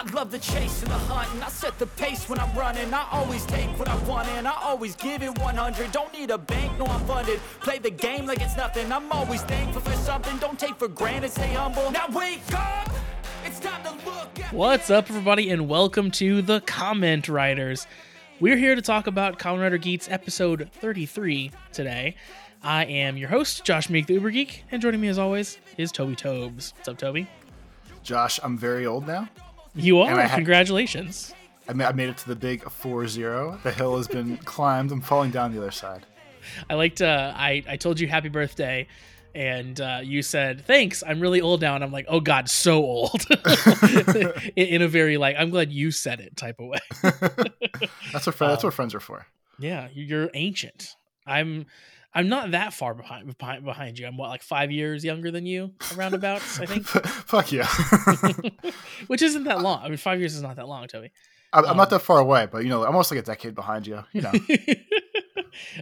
I love the chase and the hunt, and I set the pace when I'm running. I always take what I want, and I always give it 100. Don't need a bank, no, I'm funded. Play the game like it's nothing. I'm always thankful for something. Don't take for granted, stay humble. Now wake up! It's time to look at What's up, everybody, and welcome to the Comment Riders. We're here to talk about Kamen Rider Geats episode 33 today. I am your host, Josh Meek, the Uber Geek, and joining me as always is Toby Tobes. What's up, Toby? Josh, I'm very old now. You are. Congratulations. I ma- I made it to the big 4-0. The hill has been climbed. I'm falling down the other side. I liked. Uh, I I told you happy birthday, and uh, you said thanks. I'm really old now, and I'm like, oh god, so old. in, a very like, I'm glad you said it type of way. That's what fri- that's what friends are for. Yeah, you're ancient. I'm I'm not that far behind behind behind you. I'm what like five years younger than you, roundabouts, I think, Fuck yeah. which isn't that long. I mean, five years is not that long, Toby. I'm, I'm Um, not that far away, but you know, I'm almost like a decade behind you. You know,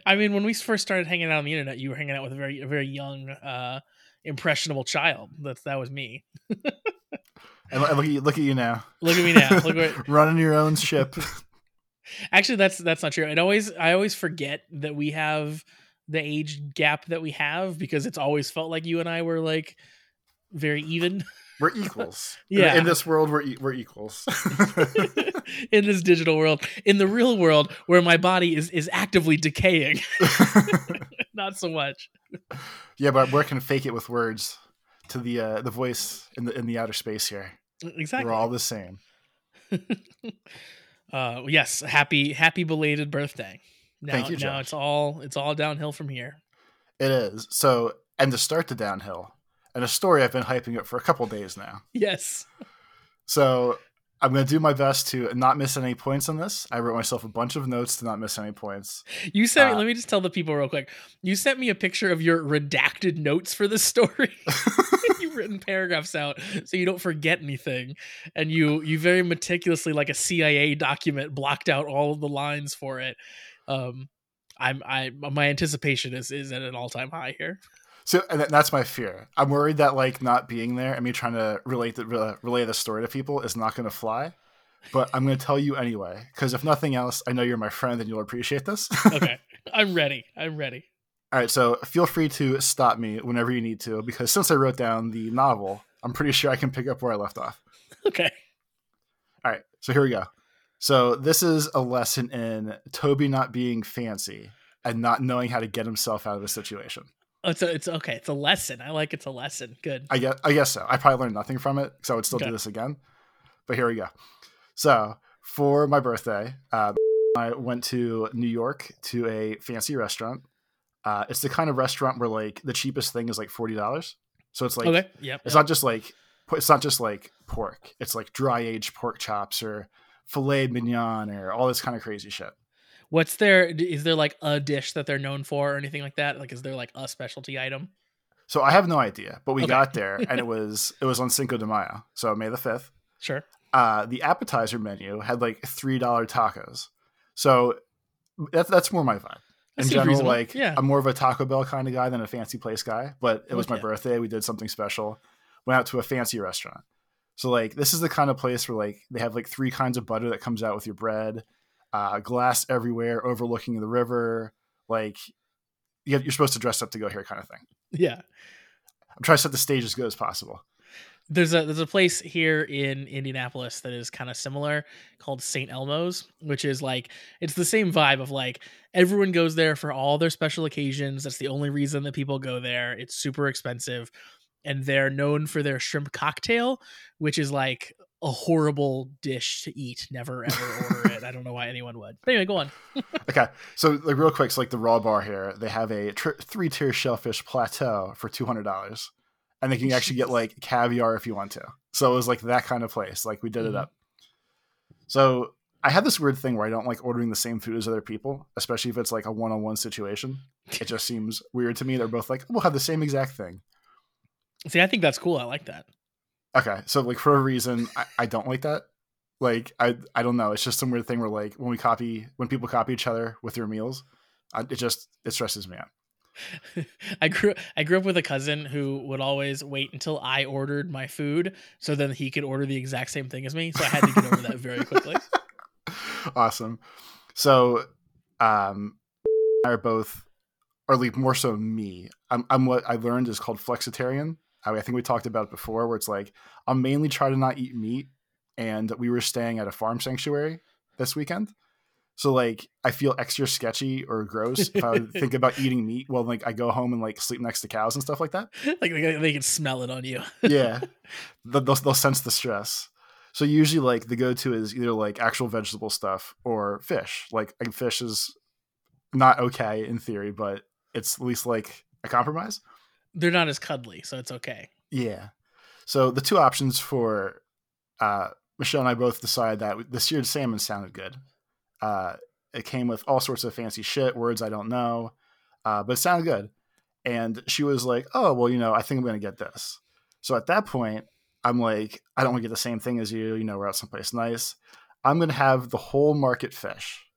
I mean, when we first started hanging out on the internet, you were hanging out with a very a very young, uh, impressionable child. That that was me. and look at you, look at you now, Look at me now. Look at running your own ship. actually that's that's not true. It always I always forget that we have the age gap that we have because it's always felt like you and I were like very even. We're equals. Yeah. In, this world, we're e- we're equals. in this digital world in the real world where my body is is actively decaying not so much yeah, but we're can fake it with words to the uh, the voice in the in the outer space here. exactly We're all the same. uh yes happy happy belated birthday now, Thank you, now it's all it's all downhill from here It is. So, and to start the downhill, and a story I've been hyping up for a couple days now. yes So I'm going to do my best to not miss any points on this. I wrote myself a bunch of notes to not miss any points. you sent me Uh, let me just tell the people real quick you sent me a picture of your redacted notes for the story you've written paragraphs out so you don't forget anything and you you very meticulously like a cia document blocked out all of the lines for it um i'm i my anticipation is is at an all-time high here So and that's my fear. I'm worried that like not being there and me trying to relate the re- relay the story to people is not going to fly. But I'm going to tell you anyway because if nothing else, I know you're my friend and you'll appreciate this. okay i'm ready i'm ready All right, so feel free to stop me whenever you need to because since I wrote down the novel, I'm pretty sure I can pick up where I left off. okay All right, so here we go. So this is a lesson in Toby not being fancy and not knowing how to get himself out of a situation. oh, it's a, it's okay it's a lesson i like it's a lesson good I guess I guess so. I probably learned nothing from it, so I would still Okay. do this again. But here we go. So for my birthday, uh, I went to New York to a fancy restaurant. Uh, it's the kind of restaurant where like the cheapest thing is like forty dollars. So it's like okay yep It's not just like it's not just like pork. It's like dry aged pork chops or filet mignon or all this kind of crazy shit. what's there is there like a dish that they're known for or anything like that like is there like a specialty item So I have no idea, but we Okay. got there and it was it was on Cinco de Mayo, so May the fifth. sure Uh, the appetizer menu had like three dollar tacos. So that's that's more my vibe. In general, reasonable. like yeah I'm more of a Taco Bell kind of guy than a fancy place guy. But it was Okay. my birthday. We did something special. Went out to a fancy restaurant. So like this is the kind of place where like they have like three kinds of butter that comes out with your bread, uh, glass everywhere, overlooking the river. Like you have- you're supposed to dress up to go here, kind of thing. yeah I'm trying to set the stage as good as possible. There's a there's a place here in Indianapolis that is kind of similar called St. Elmo's, which is like it's the same vibe of like everyone goes there for all their special occasions. That's the only reason that people go there. It's super expensive, and they're known for their shrimp cocktail, which is like a horrible dish to eat. Never ever order it. I don't know why anyone would. But anyway, go on. Okay, so like real quick, so like the raw bar here, they have a tr- three tier shellfish plateau for two hundred dollars, and they can actually get like caviar if you want to. So it was like that kind of place. Like we did Mhm. it up. So I have this weird thing where I don't like ordering the same food as other people, especially if it's like a one on one situation. It just seems weird to me. They're both like, we'll have the same exact thing. See, I think that's cool. I like that. Okay, so like for a reason, I, I don't like that. Like I I don't know. It's just some weird thing where like when we copy when people copy each other with their meals, I, it just it stresses me out. I grew I grew up with a cousin who would always wait until I ordered my food so then he could order the exact same thing as me. So I had to get over that very quickly. awesome. So, um, I are both, or at least more so me. I'm, I'm what I learned is called flexitarian. I, I think we talked about it before, where it's like I'm mainly trying to not eat meat, and we were staying at a farm sanctuary this weekend. So like I feel extra sketchy or gross if I think about eating meat. Well, like I go home and like sleep next to cows and stuff like that. like they, they can smell it on you. yeah, they'll, they'll sense the stress. So usually, like the go-to is either like actual vegetable stuff or fish. Like, like fish is not okay in theory, but it's at least like a compromise. They're not as cuddly, so it's okay. Yeah. So the two options for uh, Michelle and I both decided that the seared salmon sounded good. Uh, it came with all sorts of fancy shit, words I don't know, uh, but it sounded good. And she was like, "Oh, well, you know, I think I'm to get this." So at that point, I'm like, I don't want to get the same thing as you. You know, we're out someplace nice. I'm to have the whole market fish.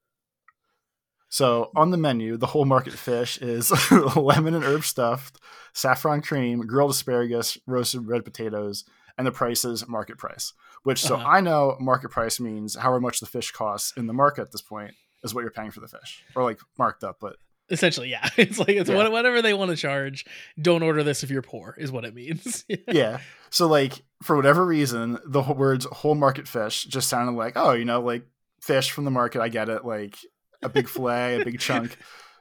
So on the menu, the whole market fish is lemon and herb stuffed, saffron cream, grilled asparagus, roasted red potatoes, and the price is market price. Which so uh-huh. I know market price means however much the fish costs in the market at this point is what you're paying for the fish, or like marked up. But essentially, yeah, it's like it's yeah. whatever they want to charge. Don't order this if you're poor, is what it means. yeah. So like for whatever reason, the words whole market fish just sounded like oh, you know, like fish from the market. I get it. Like a big fillet, a big chunk.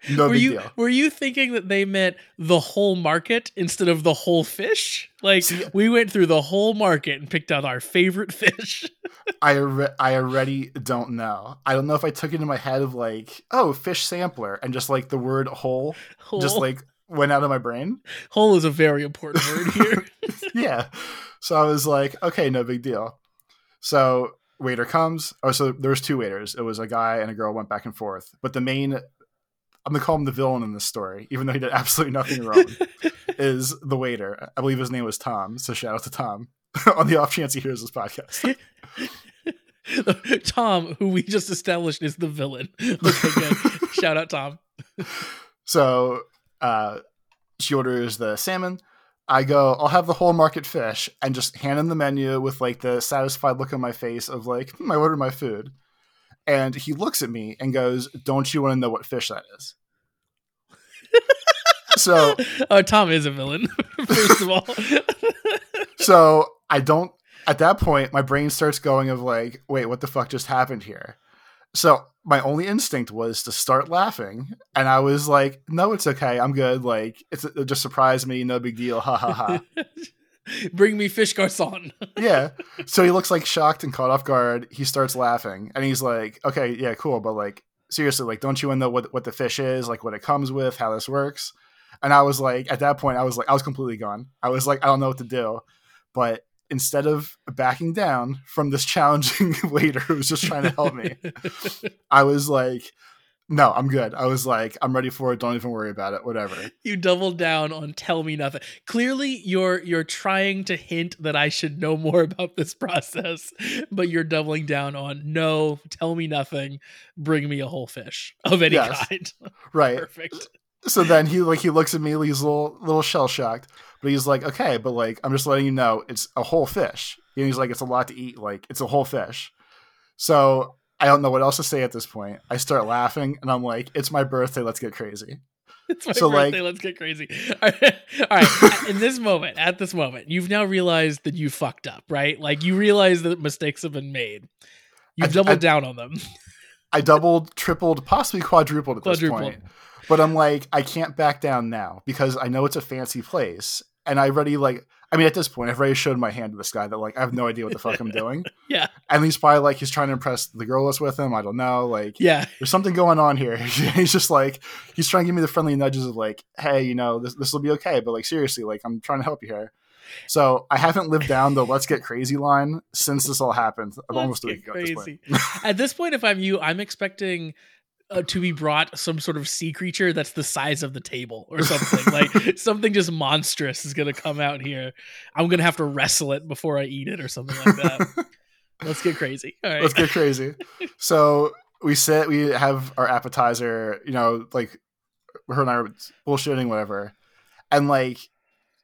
No were big you, deal. Were you thinking that they meant the whole market instead of the whole fish? Like See, we went through the whole market and picked out our favorite fish. I re- I already don't know. I don't know if I took it in my head of like, oh, fish sampler, and just like the word whole, whole. just like went out of my brain. Whole is a very important word here. yeah. So I was like, okay, no big deal. So waiter comes. Oh, so there was two waiters. It was a guy and a girl went back and forth. But the main, I'm gonna call him the villain in this story, even though he did absolutely nothing wrong, is the waiter. I believe his name was Tom. So shout out to Tom on the off chance he hears this podcast. Tom, who we just established is the villain. Okay, shout out Tom. So uh, she orders the salmon. I go, I'll have the whole market fish and just hand him the menu with like the satisfied look on my face of like, hmm, I ordered my food. And he looks at me and goes, Don't you want to know what fish that is? so Oh, Tom is a villain, first of all. so I don't at that point my brain starts going of like, wait, what the fuck just happened here? So my only instinct was to start laughing, and I was like, "No, it's okay. I'm good. Like, it's it just surprised me. No big deal. Ha ha ha." Bring me fish garçon. yeah. So he looks like shocked and caught off guard. He starts laughing, and he's like, "Okay, yeah, cool, but like, seriously, like, don't you know what what the fish is? Like, what it comes with? How this works?" And I was like, at that point, I was like, I was completely gone. I was like, I don't know what to do. But instead of backing down from this challenging waiter who was just trying to help me, I was like, no, I'm good. I was like, I'm ready for it. Don't even worry about it. Whatever. You doubled down on tell me nothing. Clearly, you're you're trying to hint that I should know more about this process, but you're doubling down on no, tell me nothing. Bring me a whole fish of any yes. kind. Right. Perfect. So then he like he looks at me, he's a little little shell shocked. But he's like, okay, but like, I'm just letting you know it's a whole fish. And he's like, it's a lot to eat. Like, it's a whole fish. So I don't know what else to say at this point. I start laughing and I'm like, it's my birthday. Let's get crazy. It's my so birthday. Like, let's get crazy. All right. All right. In this moment, at this moment, you've now realized that you fucked up, right? Like you realize that mistakes have been made. You've I, doubled I, down on them. I doubled, tripled, possibly quadrupled at quadrupled. this point. But I'm like, I can't back down now because I know it's a fancy place and I already like I mean at this point I've already showed my hand to this guy that like I have no idea what the fuck I'm doing. yeah. And he's probably like he's trying to impress the girl that's with him. I don't know. Like yeah. there's something going on here. he's just like he's trying to give me the friendly nudges of like, hey, you know, this this will be okay, but like seriously, like I'm trying to help you here. So I haven't lived down the "let's get crazy" line since this all happened. I'm almost a week ago. At this, at this point, if I'm you, I'm expecting uh, to be brought some sort of sea creature that's the size of the table or something. Like something just monstrous is gonna come out here. I'm gonna have to wrestle it before i eat it or something like that. Let's get crazy. All right. Let's get crazy. So we sit we have our appetizer you know like her and I were bullshitting, whatever, and like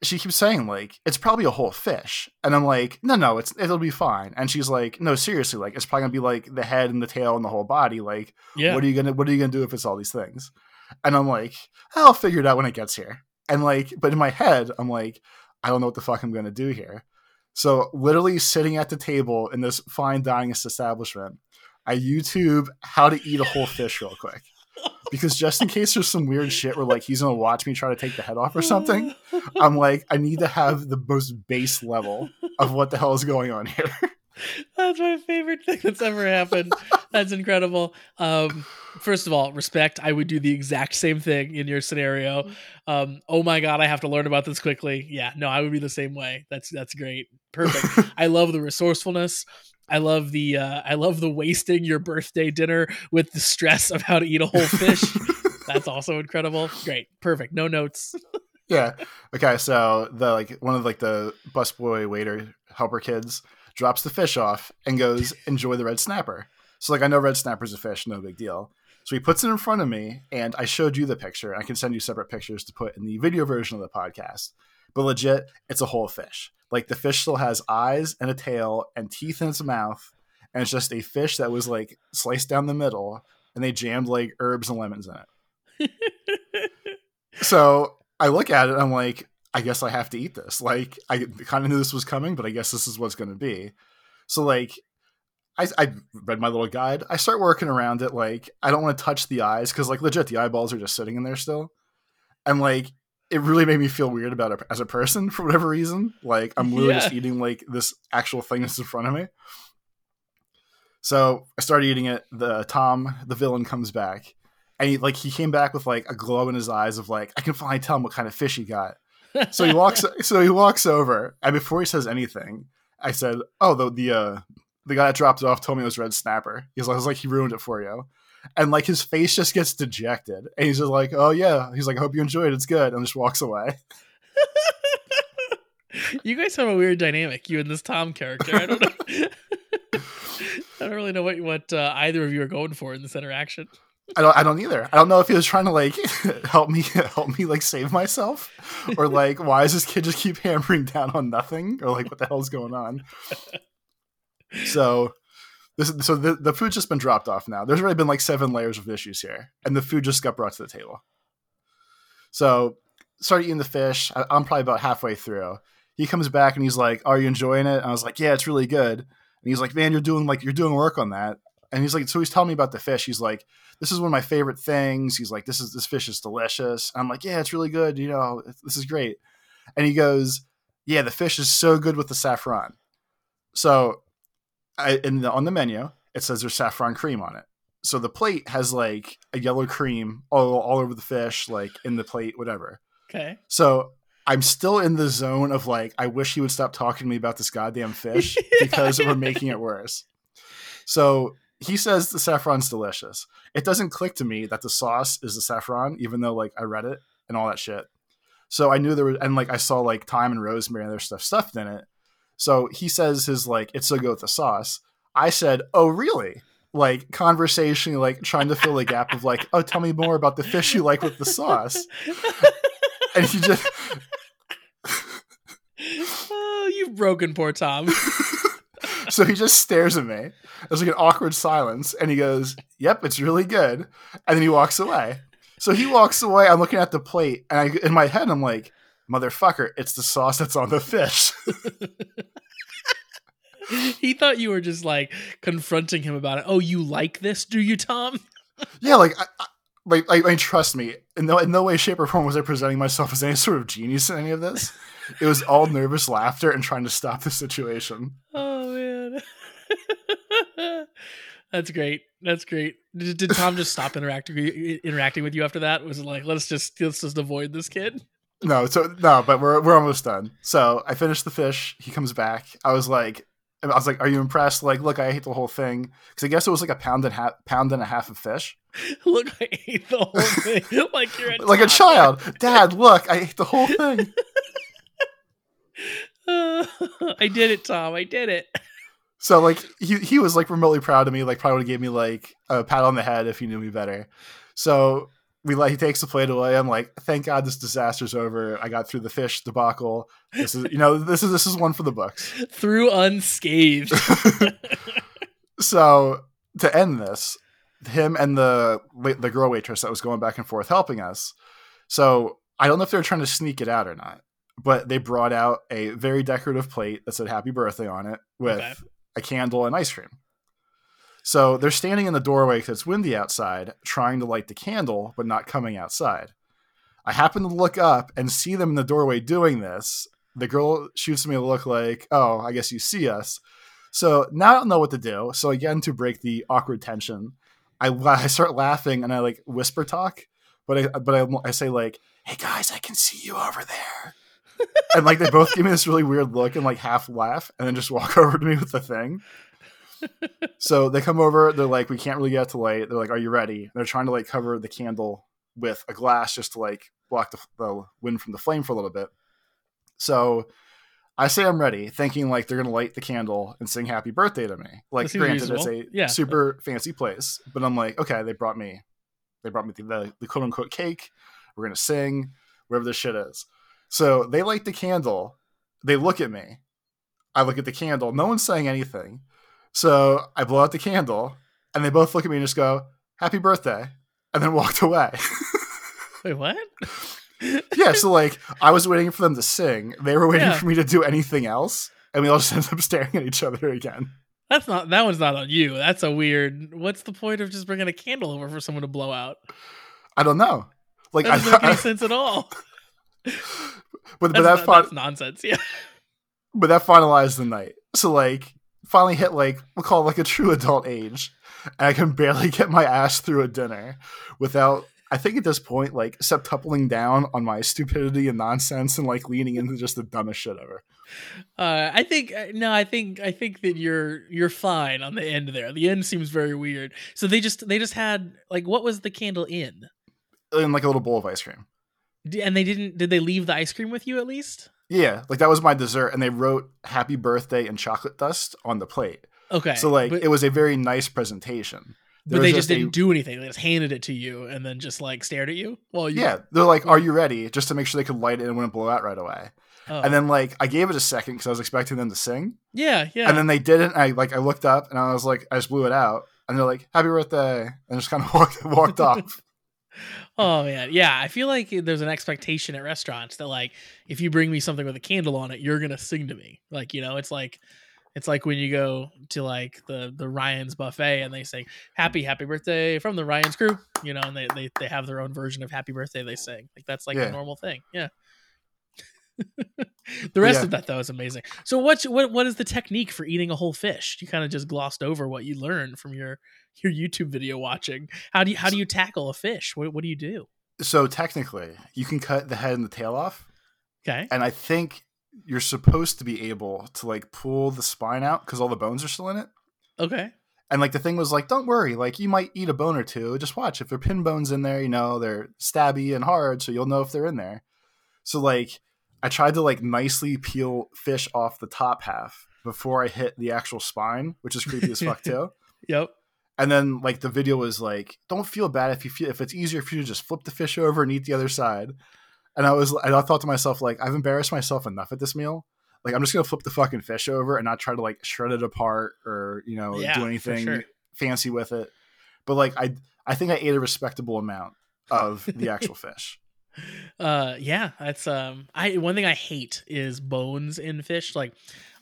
she keeps saying like it's probably a whole fish, and I'm like, no, no, it's it'll be fine. And she's like, no, seriously, like it's probably gonna be like the head and the tail and the whole body. Like, Yeah. what are you gonna what are you gonna do if it's all these things? And I'm like, I'll figure it out when it gets here. And like, but in my head, I'm like, I don't know what the fuck I'm gonna do here. So literally sitting at the table in this fine dining establishment, I YouTube how to eat a whole fish real quick. Because just in case there's some weird shit where like he's gonna watch me try to take the head off or something, I'm like, I need to have the most base level of what the hell is going on here. That's my favorite thing that's ever happened. That's incredible. Um, first of all, respect. I would do the exact same thing in your scenario. Um, oh my god, I have to learn about this quickly. Yeah, no, I would be the same way. That's that's great. Perfect. I love the resourcefulness. I love the uh, I love the wasting your birthday dinner with the stress of how to eat a whole fish. That's also incredible. Great. Perfect. No notes. yeah. Okay, so the like one of like the busboy waiter helper kids drops the fish off and goes, enjoy the red snapper. So like I know red snapper's a fish, no big deal. So he puts it in front of me, and I showed you the picture. I can send you separate pictures to put in the video version of the podcast. But legit, it's a whole fish. Like the fish still has eyes and a tail and teeth in its mouth, and it's just a fish that was like sliced down the middle, and they jammed like herbs and lemons in it. So I look at it, I'm like, I guess I have to eat this. Like I kind of knew this was coming, but I guess this is what's going to be. So like I, I read my little guide. I start working around it. Like, I don't want to touch the eyes because, like, legit, the eyeballs are just sitting in there still. And like, it really made me feel weird about it as a person for whatever reason. Like, I'm literally just eating like this actual thing that's in front of me. So I started eating it. The Tom, the villain, comes back, and he like he came back with like a glow in his eyes of like I can finally tell him what kind of fish he got. So he walks. so he walks over, and before he says anything, I said, "Oh, the the uh, the guy that dropped it off told me it was red snapper." He's like, "I was like, he ruined it for you." And like his face just gets dejected, and he's just like, "Oh yeah." He's like, "I hope you enjoyed it. It's good," and just walks away. you guys have a weird dynamic, you and this Tom character. I don't know. I don't really know what what uh, either of you are going for in this interaction. I don't. I don't either. I don't know if he was trying to like help me help me like save myself, or like why does this kid just keep hammering down on nothing, or like what the hell's going on? So this so the the food's just been dropped off now. There's already been like seven layers of issues here, and the food just got brought to the table. So started eating the fish. I, I'm probably about halfway through. He comes back and he's like, "Are you enjoying it?" And I was like, "Yeah, it's really good." And he's like, "Man, you're doing like you're doing work on that." And he's like, so he's telling me about the fish. He's like, this is one of my favorite things. He's like, this is this fish is delicious. And I'm like, yeah, it's really good. You know, this is great. And he goes, yeah, the fish is so good with the saffron. So, I, in the, on the menu, it says there's saffron cream on it. So the plate has like a yellow cream all, all over the fish, like in the plate, whatever. Okay. So I'm still in the zone of like, I wish he would stop talking to me about this goddamn fish because we're making it worse. So he says the saffron's delicious. It doesn't click to me that the sauce is the saffron, even though like I read it and all that shit. So I knew there was, and like I saw like thyme and rosemary and other stuff stuffed in it. So he says his like it's so good with the sauce. I said, oh really? Like conversationally, like trying to fill the gap of like, oh, tell me more about the fish you like with the sauce. And he just oh, you've broken poor Tom. so he just stares at me. There's like an awkward silence, and he goes, "Yep, it's really good," and then he walks away. So he walks away. I'm looking at the plate, and I, in my head, I'm like, "Motherfucker, it's the sauce that's on the fish." he thought you were just like confronting him about it. Oh, you like this, do you, Tom? yeah, like, I, I, like, I, I mean, trust me. In no, in no way, shape, or form was I presenting myself as any sort of genius in any of this. It was all nervous laughter and trying to stop the situation. Oh man, that's great. That's great. Did, did Tom just stop interacting interacting with you after that? Was it like let's just let's just avoid this kid? No, so no, but we're we're almost done. So I finished the fish. He comes back. I was like, I was like, "Are you impressed?" Like, look, I ate the whole thing because I guess it was like a pound and half pound and a half of fish. Look, I ate the whole thing like you're a like a child. Dad, look, I ate the whole thing. I did it, Tom. I did it. So like he he was like remotely proud of me. Like probably would have gave me like a pat on the head if he knew me better. So we like he takes the plate away. I'm like, thank God this disaster's over. I got through the fish debacle. This is you know this is this is one for the books. Through unscathed. so to end this, him and the the girl waitress that was going back and forth helping us. So I don't know if they're trying to sneak it out or not, but they brought out a very decorative plate that said "Happy Birthday" on it with Okay. a candle and ice cream. So they're standing in the doorway because it's windy outside, trying to light the candle, but not coming outside. I happen to look up and see them in the doorway doing this. The girl shoots me a look like, "Oh, I guess you see us." So now I don't know what to do. So again, to break the awkward tension, I, I start laughing and I like whisper talk, but I but I, I say like, "Hey guys, I can see you over there," and like they both give me this really weird look and like half laugh, and then just walk over to me with the thing. So they come over. They're like, "We can't really get to light." They're like, "Are you ready?" They're trying to like cover the candle with a glass just to like block the, the wind from the flame for a little bit. So I say I'm ready, thinking like they're gonna light the candle and sing happy birthday to me. Like granted, it's a. Yeah. super fancy place, but I'm like, okay, they brought me, they brought me the, the, the quote unquote cake. We're gonna sing, whatever this shit is. So they light the candle. They look at me. I look at the candle. No one's saying anything. So I blow out the candle, and they both look at me and just go, "Happy birthday," and then walked away. Wait, what? yeah, so like I was waiting for them to sing. They were waiting Yeah. for me to do anything else, and we all just ended up staring at each other again. That's not that one's not on you. That's a weird. What's the point of just bringing a candle over for someone to blow out? I don't know. Like, That doesn't make any I- sense at all. but but that not- fin- that's nonsense. Yeah. but that finalized the night. So like finally hit like we'll call it like a true adult age, and I can barely get my ass through a dinner without. I think at this point, like, septupling down on my stupidity and nonsense, and like leaning into just the dumbest shit ever. Uh, I think uh, no. I think I think that you're you're fine on the end there. The end seems very weird. So they just they just had like what was the candle in? In like a little bowl of ice cream. And they didn't. Did they leave the ice cream with you at least? Yeah, like that was my dessert, and they wrote "Happy Birthday" in chocolate dust on the plate. Okay. So like but, it was a very nice presentation. There but they was just didn't do anything. They just handed it to you and then just like stared at you Well, you. Yeah, they're like, "Are you ready?" Just to make sure they could light it and it wouldn't blow out right away. Oh. And then like I gave it a second because I was expecting them to sing, yeah, yeah. and then they didn't. I like I looked up and I was like, I just blew it out, and they're like, "Happy birthday," and just kind of walked walked off. Oh man, yeah. I feel like there's an expectation at restaurants that like if you bring me something with a candle on it, you're gonna sing to me. Like you know, it's like it's like when you go to like the the Ryan's buffet and they say "Happy Happy Birthday" from the Ryan's crew. You know, and they they, they have their own version of Happy Birthday they sing. Like that's like Yeah. a normal thing. Yeah. the rest Yeah. of that though is amazing. So what's what what is the technique for eating a whole fish? You kind of just glossed over what you learned from your your YouTube video watching. How do you how do you tackle a fish? What what do you do? So technically, you can cut the head and the tail off, Okay. and I think you're supposed to be able to like pull the spine out because all the bones are still in it. Okay. And like the thing was like, don't worry, like you might eat a bone or two. Just watch if there are pin bones in there, you know, they're stabby and hard, so you'll know if they're in there. So like I tried to like nicely peel fish off the top half before I hit the actual spine, which is creepy as fuck too. Yep. And then like the video was like, don't feel bad if you feel if it's easier for you to just flip the fish over and eat the other side. And I was and I thought to myself like I've embarrassed myself enough at this meal. Like I'm just gonna flip the fucking fish over and not try to like shred it apart or you know Yeah, do anything sure. fancy with it. But like I I think I ate a respectable amount of the actual fish. Uh yeah, that's um I one thing I hate is bones in fish. Like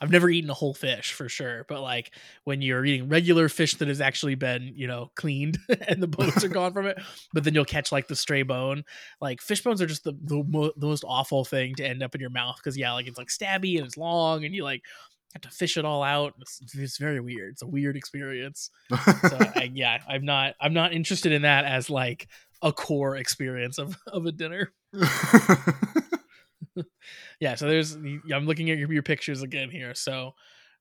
I've never eaten a whole fish for sure, but like when you're eating regular fish that has actually been, you know, cleaned and the bones are gone from it, but then you'll catch like the stray bone. Like fish bones are just the the, mo- the most awful thing to end up in your mouth cuz yeah, like it's like stabby and it's long and you like have to fish it all out. It's, it's very weird. It's a weird experience. so I, yeah, I'm not I'm not interested in that as like a core experience of of a dinner. Yeah, so there's I'm looking at your, your pictures again here. So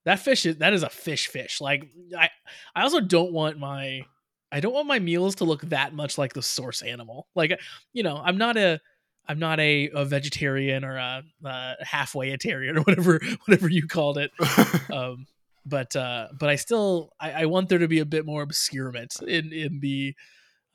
that fish is that is a fish fish. Like I I also don't want my I don't want my meals to look that much like the source animal. Like you know, I'm not a I'm not a, a vegetarian or a, a halfway atarian or whatever whatever you called it. Um, but uh, but I still I, I want there to be a bit more obscurement in in the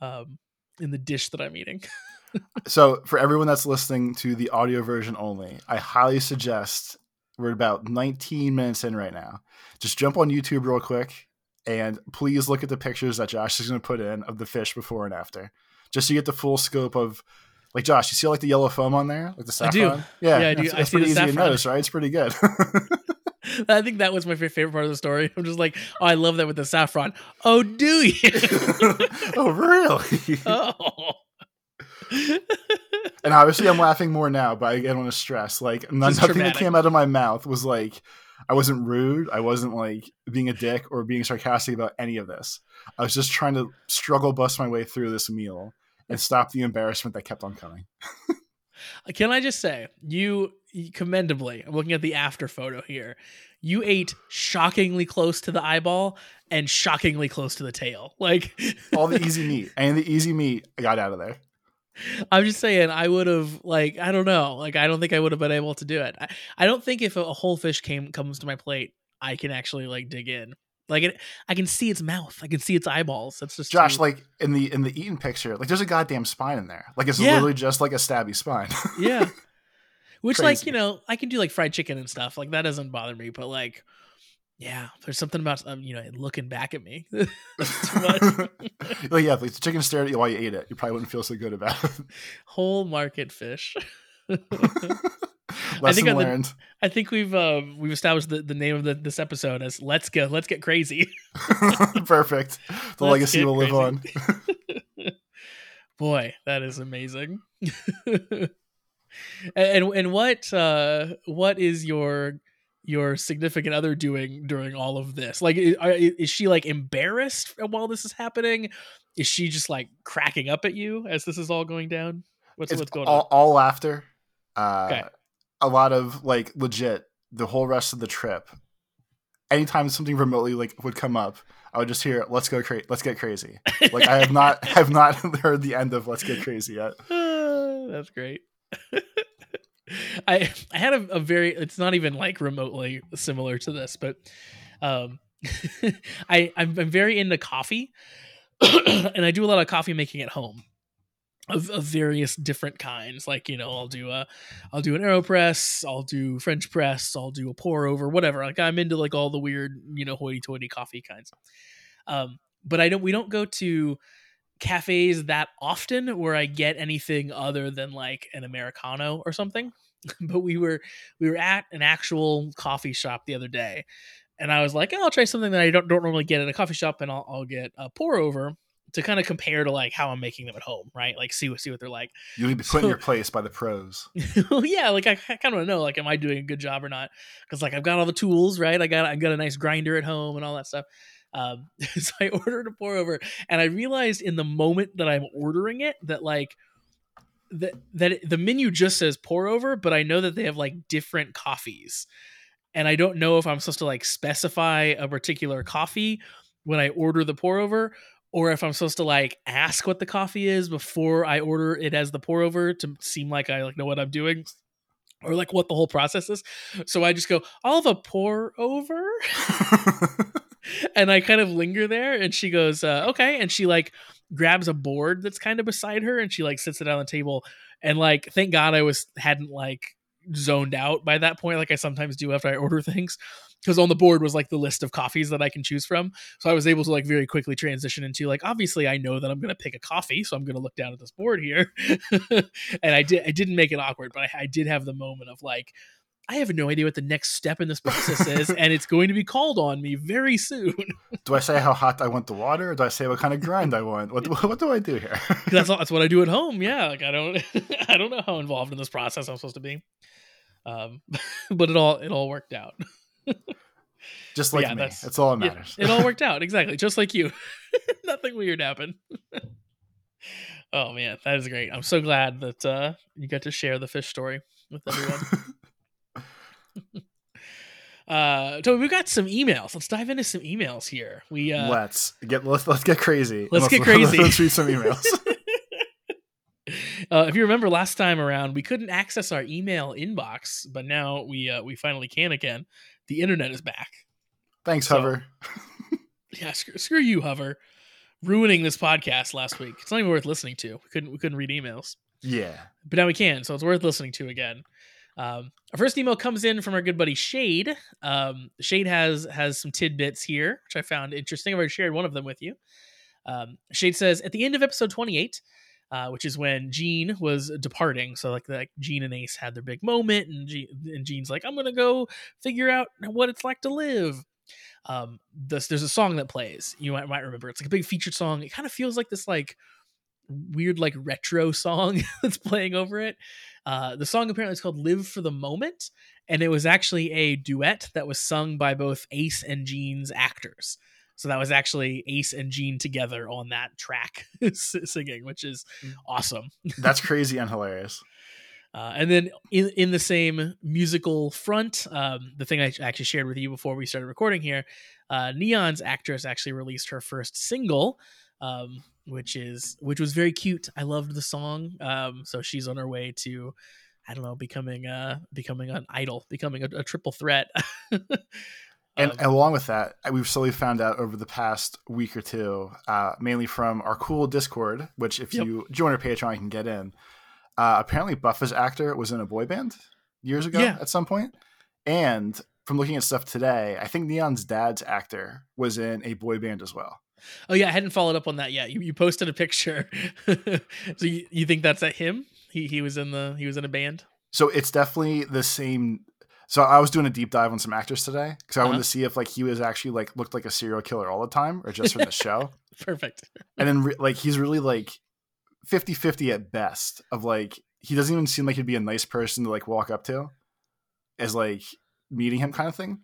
um in the dish that I'm eating. so for everyone that's listening to the audio version only, I highly suggest we're about 19 minutes in right now. Just jump on YouTube real quick and please look at the pictures that Josh is going to put in of the fish before and after, just so you get the full scope of. Like Josh, you see like the yellow foam on there, like the saffron. I do. Yeah, Yeah, I do. It's, I it's the pretty easy saffron. to notice, right? It's pretty good. I think that was my favorite part of the story. I'm just like, oh, I love that with the saffron. Oh, do you? oh, really? oh. and obviously, I'm laughing more now, but I get on a stress. Like none, nothing traumatic. that came out of my mouth was like I wasn't rude. I wasn't like being a dick or being sarcastic about any of this. I was just trying to struggle bust my way through this meal and stop the embarrassment that kept on coming. Can I just say, you commendably, I'm looking at the after photo here. You ate shockingly close to the eyeball and shockingly close to the tail. Like, All the easy meat and the easy meat I got out of there. I'm just saying, I would have, like, I don't know. Like, I don't think I would have been able to do it. I, I don't think if a, a whole fish came comes to my plate, I can actually, like, dig in. Like, it, I can see its mouth. I can see its eyeballs. That's just Josh, too- like in the in the eaten picture, like there's a goddamn spine in there. Like it's Yeah. literally just like a stabby spine. yeah. Which, like, you know, I can do like fried chicken and stuff. Like, that doesn't bother me. But, like, yeah, there's something about, um, you know, looking back at me. Too much. well, yeah, if the chicken stared at you while you ate it, you probably wouldn't feel so good about it. Whole market fish. Lesson on the- learned. I think we've um, we've established the, the name of the, this episode as "Let's go, let's get crazy." Perfect. The Let's legacy will live on. Boy, that is amazing. and, and and what uh what is your your significant other doing during all of this? Like, i- are- is she like embarrassed while this is happening? Is she just like cracking up at you as this is all going down? What's It's what's going all, on? all laughter. Uh, Okay. A lot of like legit the whole rest of the trip. Anytime something remotely like would come up, I would just hear "Let's go crazy, let's get crazy." Like I have not have not heard the end of "Let's get crazy" yet. That's great. I I had a, a very it's not even like remotely similar to this, but um I I'm, I'm very into coffee and I do a lot of coffee making at home. Of, of various different kinds. Like you know i'll do a i'll do an aeropress i'll do french press i'll do a pour over whatever. Like i'm into like all the weird you know hoity-toity coffee kinds. Um but i don't we don't go to cafes that often where I get anything other than like an americano or something. but we were we were at an actual coffee shop the other day, and I was like, oh, I'll try something that I don't don't normally get at a coffee shop, and I'll, I'll get a pour over to kind of compare to like how I'm making them at home, right? Like see what see what they're like. You need to be put in your place by the pros. well, yeah, like I, I kind of want to know, like, am I doing a good job or not? Because like I've got all the tools, right? I got I got a nice grinder at home and all that stuff. Um, so I ordered a pour over, and I realized in the moment that I'm ordering it that like that that it- the menu just says pour over, but I know that they have like different coffees, and I don't know if I'm supposed to like specify a particular coffee when I order the pour over. Or if I'm supposed to like ask what the coffee is before I order it as the pour over to seem like I like know what I'm doing, or like what the whole process is. So I just go, I'll have a pour over, and I kind of linger there. And she goes, uh, okay, and she like grabs a board that's kind of beside her, and she like sits it on the table. And like, thank God I was hadn't like zoned out by that point, like I sometimes do after I order things. Because on the board was like the list of coffees that I can choose from, so I was able to like very quickly transition into like obviously I know that I'm gonna pick a coffee, so I'm gonna look down at this board here, and I did I didn't make it awkward, but I, I did have the moment of like I have no idea what the next step in this process is, and it's going to be called on me very soon. do I say how hot I want the water, or do I say what kind of grind I want? What what do I do here? that's that's what I do at home. Yeah, like I don't I don't know how involved in this process I'm supposed to be, um, but it all it all worked out. Just like yeah, me. that's- That's all that matters. it all worked out exactly, just like you. Nothing weird happened. oh man, that is great. I'm so glad that uh, you got to share the fish story with everyone. Uh, so we've got some emails. Let's dive into some emails here. We uh, let's get let's let's get crazy. Let's And get crazy. Let's read some emails. uh, if you remember last time around, we couldn't access our email inbox, but now we uh, we finally can again. The internet is back. Thanks, So- Hover. Yeah, screw, screw you, Hover. ruining this podcast last week. It's not even worth listening to. We couldn't we couldn't read emails, Yeah. but now we can, so it's worth listening to again. Um, our first email comes in from our good buddy Shade. Um, Shade has has some tidbits here, which I found interesting. I've already shared one of them with you. Um, Shade says at the end of episode 28, uh, which is when Jean was departing. So like like Jean and Ace had their big moment, and, Jean, and Jean's like, I'm gonna go figure out what it's like to live. Um, this, there's a song that plays. You might, might remember. It's like a big featured song. It kind of feels like this like weird like retro song that's playing over it. Uh, the song apparently is called "Live for the Moment," and it was actually a duet that was sung by both Ace and Jean's actors. So that was actually Ace and Jean together on that track singing, which is awesome. That's crazy and hilarious. Uh, and then in in the same musical front, um, the thing I actually shared with you before we started recording here, uh, Neon's actress actually released her first single, um, which is which was very cute. I loved the song. Um, so she's on her way to, I don't know, becoming uh becoming an idol, becoming a, a triple threat. And, Um, and along with that, we've slowly found out over the past week or two, uh, mainly from our cool Discord, which if Yep. you join our Patreon, you can get in. Uh, apparently, Buffa's actor was in a boy band years ago Yeah. at some point. And from looking at stuff today, I think Neon's dad's actor was in a boy band as well. Oh yeah, I hadn't followed up on that yet. You, you posted a picture, so you, you think that's at him? He he was in the he was in a band. So it's definitely the same. So I was doing a deep dive on some actors today because I Uh-huh. wanted to see if like he was actually like looked like a serial killer all the time or just from the show. Perfect. and then re- like he's really like 50-50 at best of like he doesn't even seem like he'd be a nice person to like walk up to as like meeting him kind of thing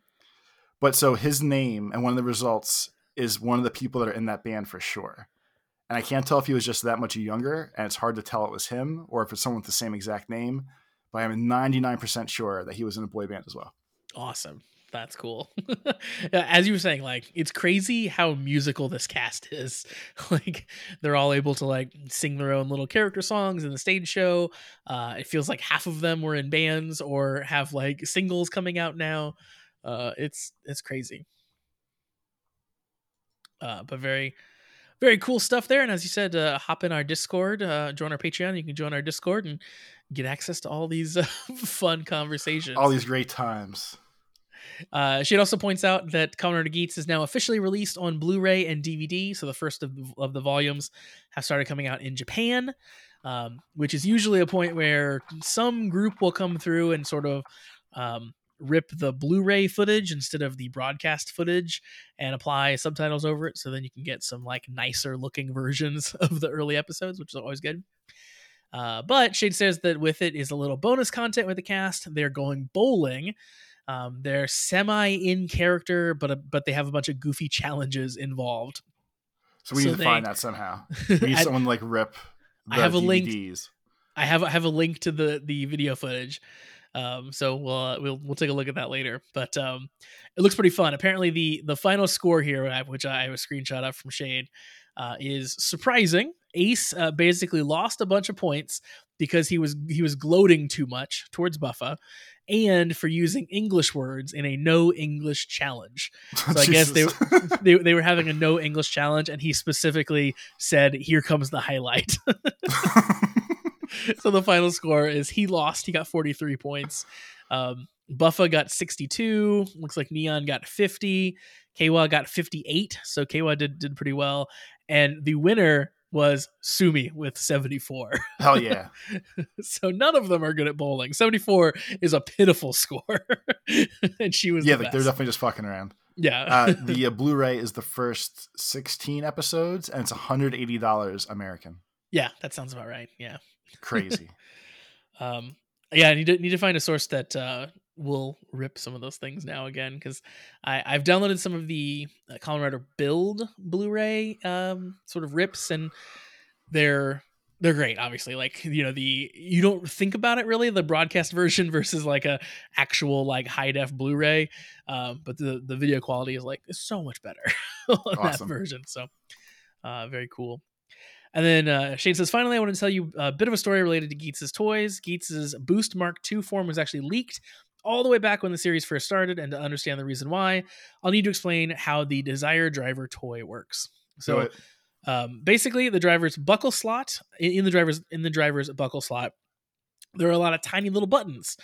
but so his name and one of the results is one of the people that are in that band for sure and i can't tell if he was just that much younger and it's hard to tell it was him or if it's someone with the same exact name but i'm 99% sure that he was in a boy band as well Awesome. That's cool. As you were saying, like it's crazy how musical this cast is. like they're all able to like sing their own little character songs in the stage show. Uh, it feels like half of them were in bands or have like singles coming out now. Uh, it's it's crazy. Uh, but very very cool stuff there. And as you said, uh, hop in our Discord, uh, join our Patreon. You can join our Discord and get access to all these uh, fun conversations. all these great times Uh, she also points out that Rider Geats is now officially released on Blu-ray and DVD. So the first of, of the volumes have started coming out in Japan, um, which is usually a point where some group will come through and sort of um, rip the Blu-ray footage instead of the broadcast footage and apply subtitles over it. So then you can get some like nicer looking versions of the early episodes, which is always good. Uh, but Shade says that with it is a little bonus content with the cast. They're going bowling. Um, they're semi in character, but but they have a bunch of goofy challenges involved. so we So need to they- find that somehow we need I, someone like rip the I have a link- I have I have a link to the the video footage, um, so we'll uh, we'll we'll take a look at that later. But um, it looks pretty fun. Apparently, the the final score here, which I have a screenshot of from Shade, uh, is surprising. Ace uh, basically lost a bunch of points because he was he was gloating too much towards Buffa, and for using English words in a no English challenge. So I guess they they they were having a no English challenge, and he specifically said, "Here comes the highlight." so the final score is he lost. He got 43 points. Um, Buffa got 62. Looks like Neon got 50. Kwa got 58. So Kwa did did pretty well. And the winner was Sumi with 74. Hell yeah. so none of them are good at bowling. 74 is a pitiful score. and she was Yeah, the like they're definitely just fucking around. yeah. Uh, the uh, Blu-ray is the first 16 episodes, and it's $180 American. yeah, that sounds about right. Yeah. Crazy. um yeah i need to need to find a source that uh will rip some of those things now again because i i've downloaded some of the uh, Kamen build blu-ray um sort of rips and they're they're great obviously. Like you know the you don't think about it really the broadcast version versus like a actual like high def blu-ray um but the the video quality is like so much better on that version. So uh very cool and then uh, Shade says, finally, I want to tell you a bit of a story related to Geats' toys. Geats' Boost Mark II form was actually leaked all the way back when the series first started, and to understand the reason why, I'll need to explain how the Desire Driver toy works. So Um, basically, the driver's buckle slot in the driver's in the driver's buckle slot, there are a lot of tiny little buttons.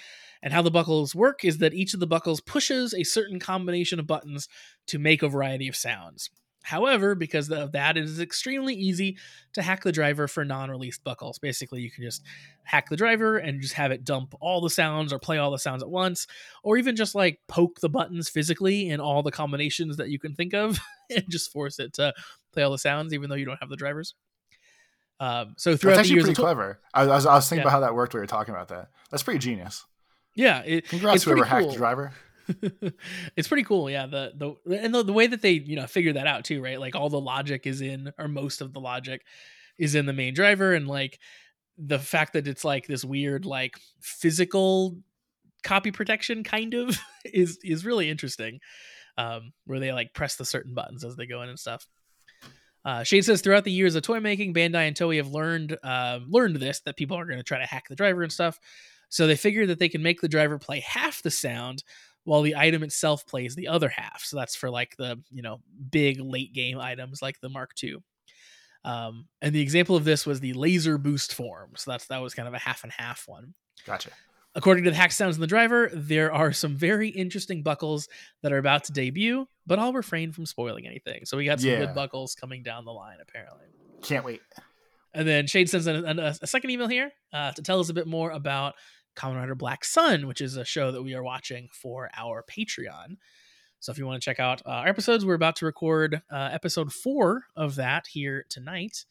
And how the buckles work is that each of the buckles pushes a certain combination of buttons to make a variety of sounds. However, because of that, it is extremely easy to hack the driver for non released buckles. Basically, you can just hack the driver and just have it dump all the sounds or play all the sounds at once, or even just like poke the buttons physically in all the combinations that you can think of and just force it to play all the sounds, even though you don't have the drivers. Um, so throughout That's the years, pretty clever. I, I was, I was thinking Yeah. about how that worked when you were talking about that. That's pretty genius. yeah, it, Congrats whoever pretty hacked cool. the driver. it's pretty cool yeah the the and the, the way that they you know figure that out too right like all the logic is in or most of the logic is in the main driver and like the fact that it's like this weird like physical copy protection kind of is is really interesting um where they like press the certain buttons as they go in and stuff uh, Shade says throughout the years of toy making, Bandai and Toei have learned um, learned this that people are going to try to hack the driver and stuff. So they figured that they can make the driver play half the sound while the item itself plays the other half. So that's for like the you know big late game items like the Mark II. Um, and the example of this was the laser boost form. So that's that was kind of a half and half one. Gotcha. According to the hack sounds in the driver, there are some very interesting buckles that are about to debut, but I'll refrain from spoiling anything. So we got some Yeah. good buckles coming down the line, apparently. Can't wait. And then Shade sends a, a, a second email here uh, to tell us a bit more about Kamen Rider Black Sun, which is a show that we are watching for our Patreon. So if you want to check out uh, our episodes, we're about to record uh, episode four of that here tonight.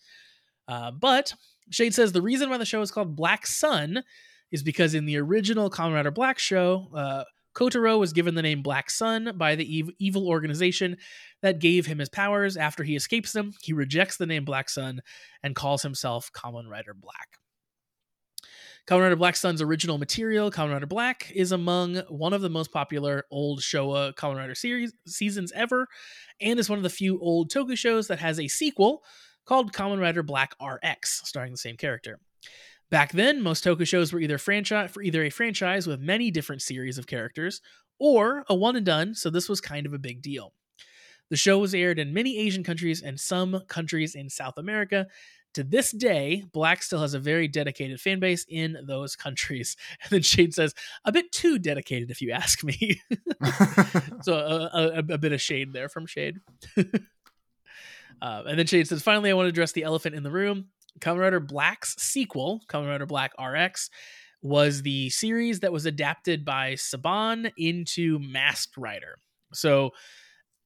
Uh, but Shade says the reason why the show is called Black Sun is because in the original Kamen Rider Black show, uh, Kotaro was given the name Black Sun by the ev- evil organization that gave him his powers. After he escapes them, he rejects the name Black Sun and calls himself Kamen Rider Black. Kamen Rider Black Sun's original material, Kamen Rider Black, is among one of the most popular old Showa Kamen Rider series seasons ever, and is one of the few old Toku shows that has a sequel called Kamen Rider Black RX, starring the same character. Back then, most Toku shows were either franchise for either a franchise with many different series of characters, or a one and done, so this was kind of a big deal. The show was aired in many Asian countries and some countries in South America. To this day, Black still has a very dedicated fan base in those countries. And then Shade says, a bit too dedicated, if you ask me. so a, a, a bit of shade there from Shade. uh, and then Shade says, finally, I want to address the elephant in the room. Kamen Rider Black's sequel, Kamen Rider Black RX, was the series that was adapted by Saban into Masked Rider. So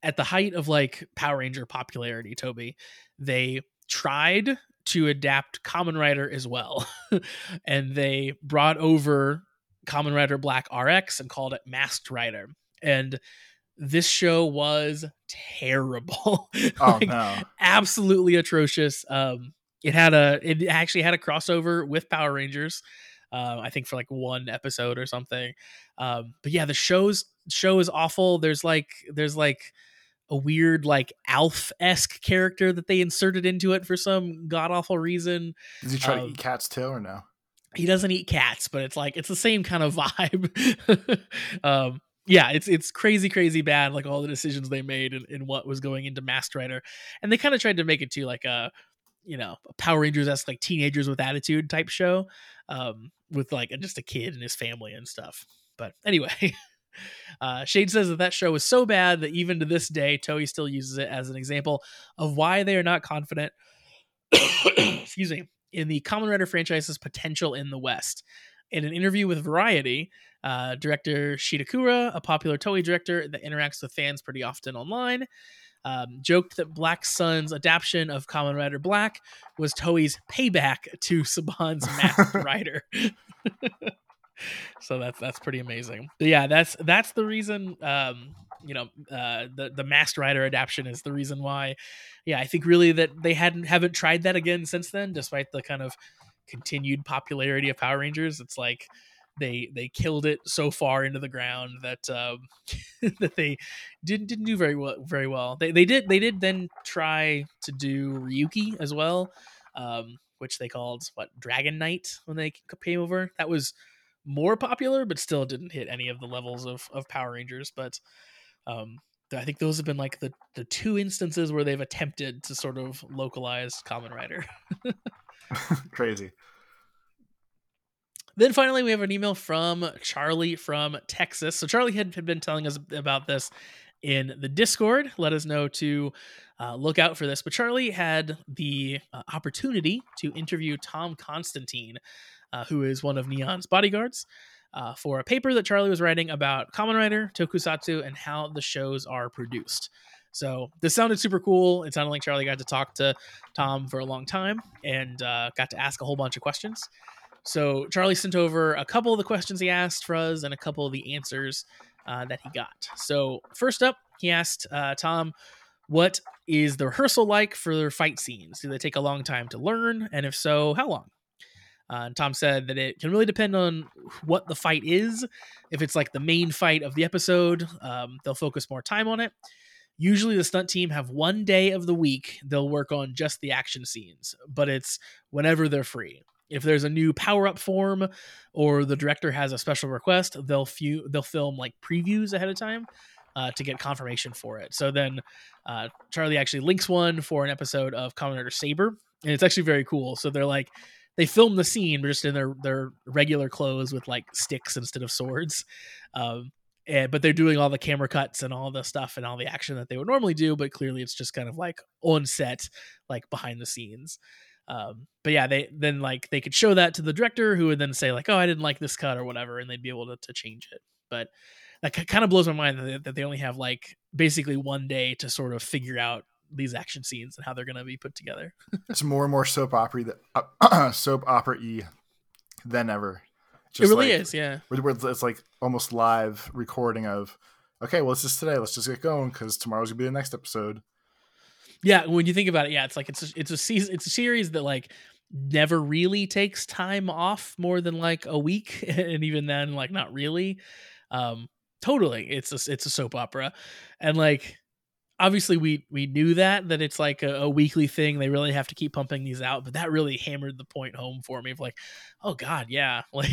at the height of like Power Ranger popularity, Toby, they tried to adapt Kamen Rider as well. and they brought over Kamen Rider Black RX and called it Masked Rider. And this show was terrible. oh Like, no. absolutely atrocious. Um, it had a it actually had a crossover with Power Rangers. Uh, I think for like one episode or something. Um, but yeah, the show's show is awful. There's like there's like a weird like Alf esque character that they inserted into it for some god awful reason. Does he try to um, eat cats too or no? He doesn't eat cats, but it's like it's the same kind of vibe. um, yeah, it's it's crazy, crazy bad. Like all the decisions they made and, and what was going into Masked Rider, and they kind of tried to make it to like a you know Power Rangers esque like teenagers with attitude type show, um, with like just a kid and his family and stuff. But anyway. Uh, Shade says that that show was so bad that even to this day, Toei still uses it as an example of why they are not confident. excuse me, in the Kamen Rider franchise's potential in the West. In an interview with Variety, uh, director Shirakura, a popular Toei director that interacts with fans pretty often online, um, joked that Black Sun's adaptation of Kamen Rider Black was Toei's payback to Saban's Masked Rider. so that's that's pretty amazing. But yeah, that's that's the reason. Um, you know, uh, the the Masked Rider adaptation is the reason why. Yeah, I think really that they hadn't haven't tried that again since then, despite the kind of continued popularity of Power Rangers. It's like they they killed it so far into the ground that um, that they didn't didn't do very well very well. They they did they did then try to do Ryuki as well, um, which they called what Dragon Knight when they came over. That was more popular, but still didn't hit any of the levels of of Power Rangers. But um, I think those have been like the the two instances where they've attempted to sort of localize Kamen Rider. Crazy. Then finally, we have an email from Charlie from Texas. So Charlie had, had been telling us about this in the Discord. Let us know to uh, look out for this. But Charlie had the uh, opportunity to interview Tom Constantine, uh, who is one of Neon's bodyguards, uh, for a paper that Charlie was writing about Kamen Rider, Tokusatsu, and how the shows are produced. So this sounded super cool. It sounded like Charlie got to talk to Tom for a long time and uh, got to ask a whole bunch of questions. So Charlie sent over a couple of the questions he asked for us and a couple of the answers uh, that he got. So first up, he asked uh, Tom, "What is the rehearsal like for their fight scenes? Do they take a long time to learn? And if so, how long?" Uh, Tom said that it can really depend on what the fight is. If it's like the main fight of the episode, um, they'll focus more time on it. Usually, the stunt team have one day of the week they'll work on just the action scenes, but it's whenever they're free if there's a new power up form or the director has a special request, they'll they'll film like previews ahead of time uh, to get confirmation for it. So then uh, Charlie actually links one for an episode of Kamen Rider Saber, and it's actually very cool. So they're like they film the scene but just in their their regular clothes with like sticks instead of swords. Um, and, but they're doing all the camera cuts and all the stuff and all the action that they would normally do, but clearly it's just kind of like on set, like behind the scenes. Um, but yeah, they then like they could show that to the director, who would then say like, "Oh, I didn't like this cut" or whatever, and they'd be able to, to change it. But that kind of blows my mind that that they only have like basically one day to sort of figure out these action scenes and how they're going to be put together. it's more and more soap opera, uh, soap opera y than ever. Just it really like, is, yeah. It's like almost live recording of, okay, well, it's just today. Let's just get going because tomorrow's gonna be the next episode. Yeah, when you think about it, yeah, it's like it's a, it's a season, it's a series that like never really takes time off more than like a week, and even then, like not really. Um, totally, it's a it's a soap opera, and like obviously we we knew that that it's like a, a, weekly thing. They really have to keep pumping these out but that really hammered the point home for me of like oh god yeah. Like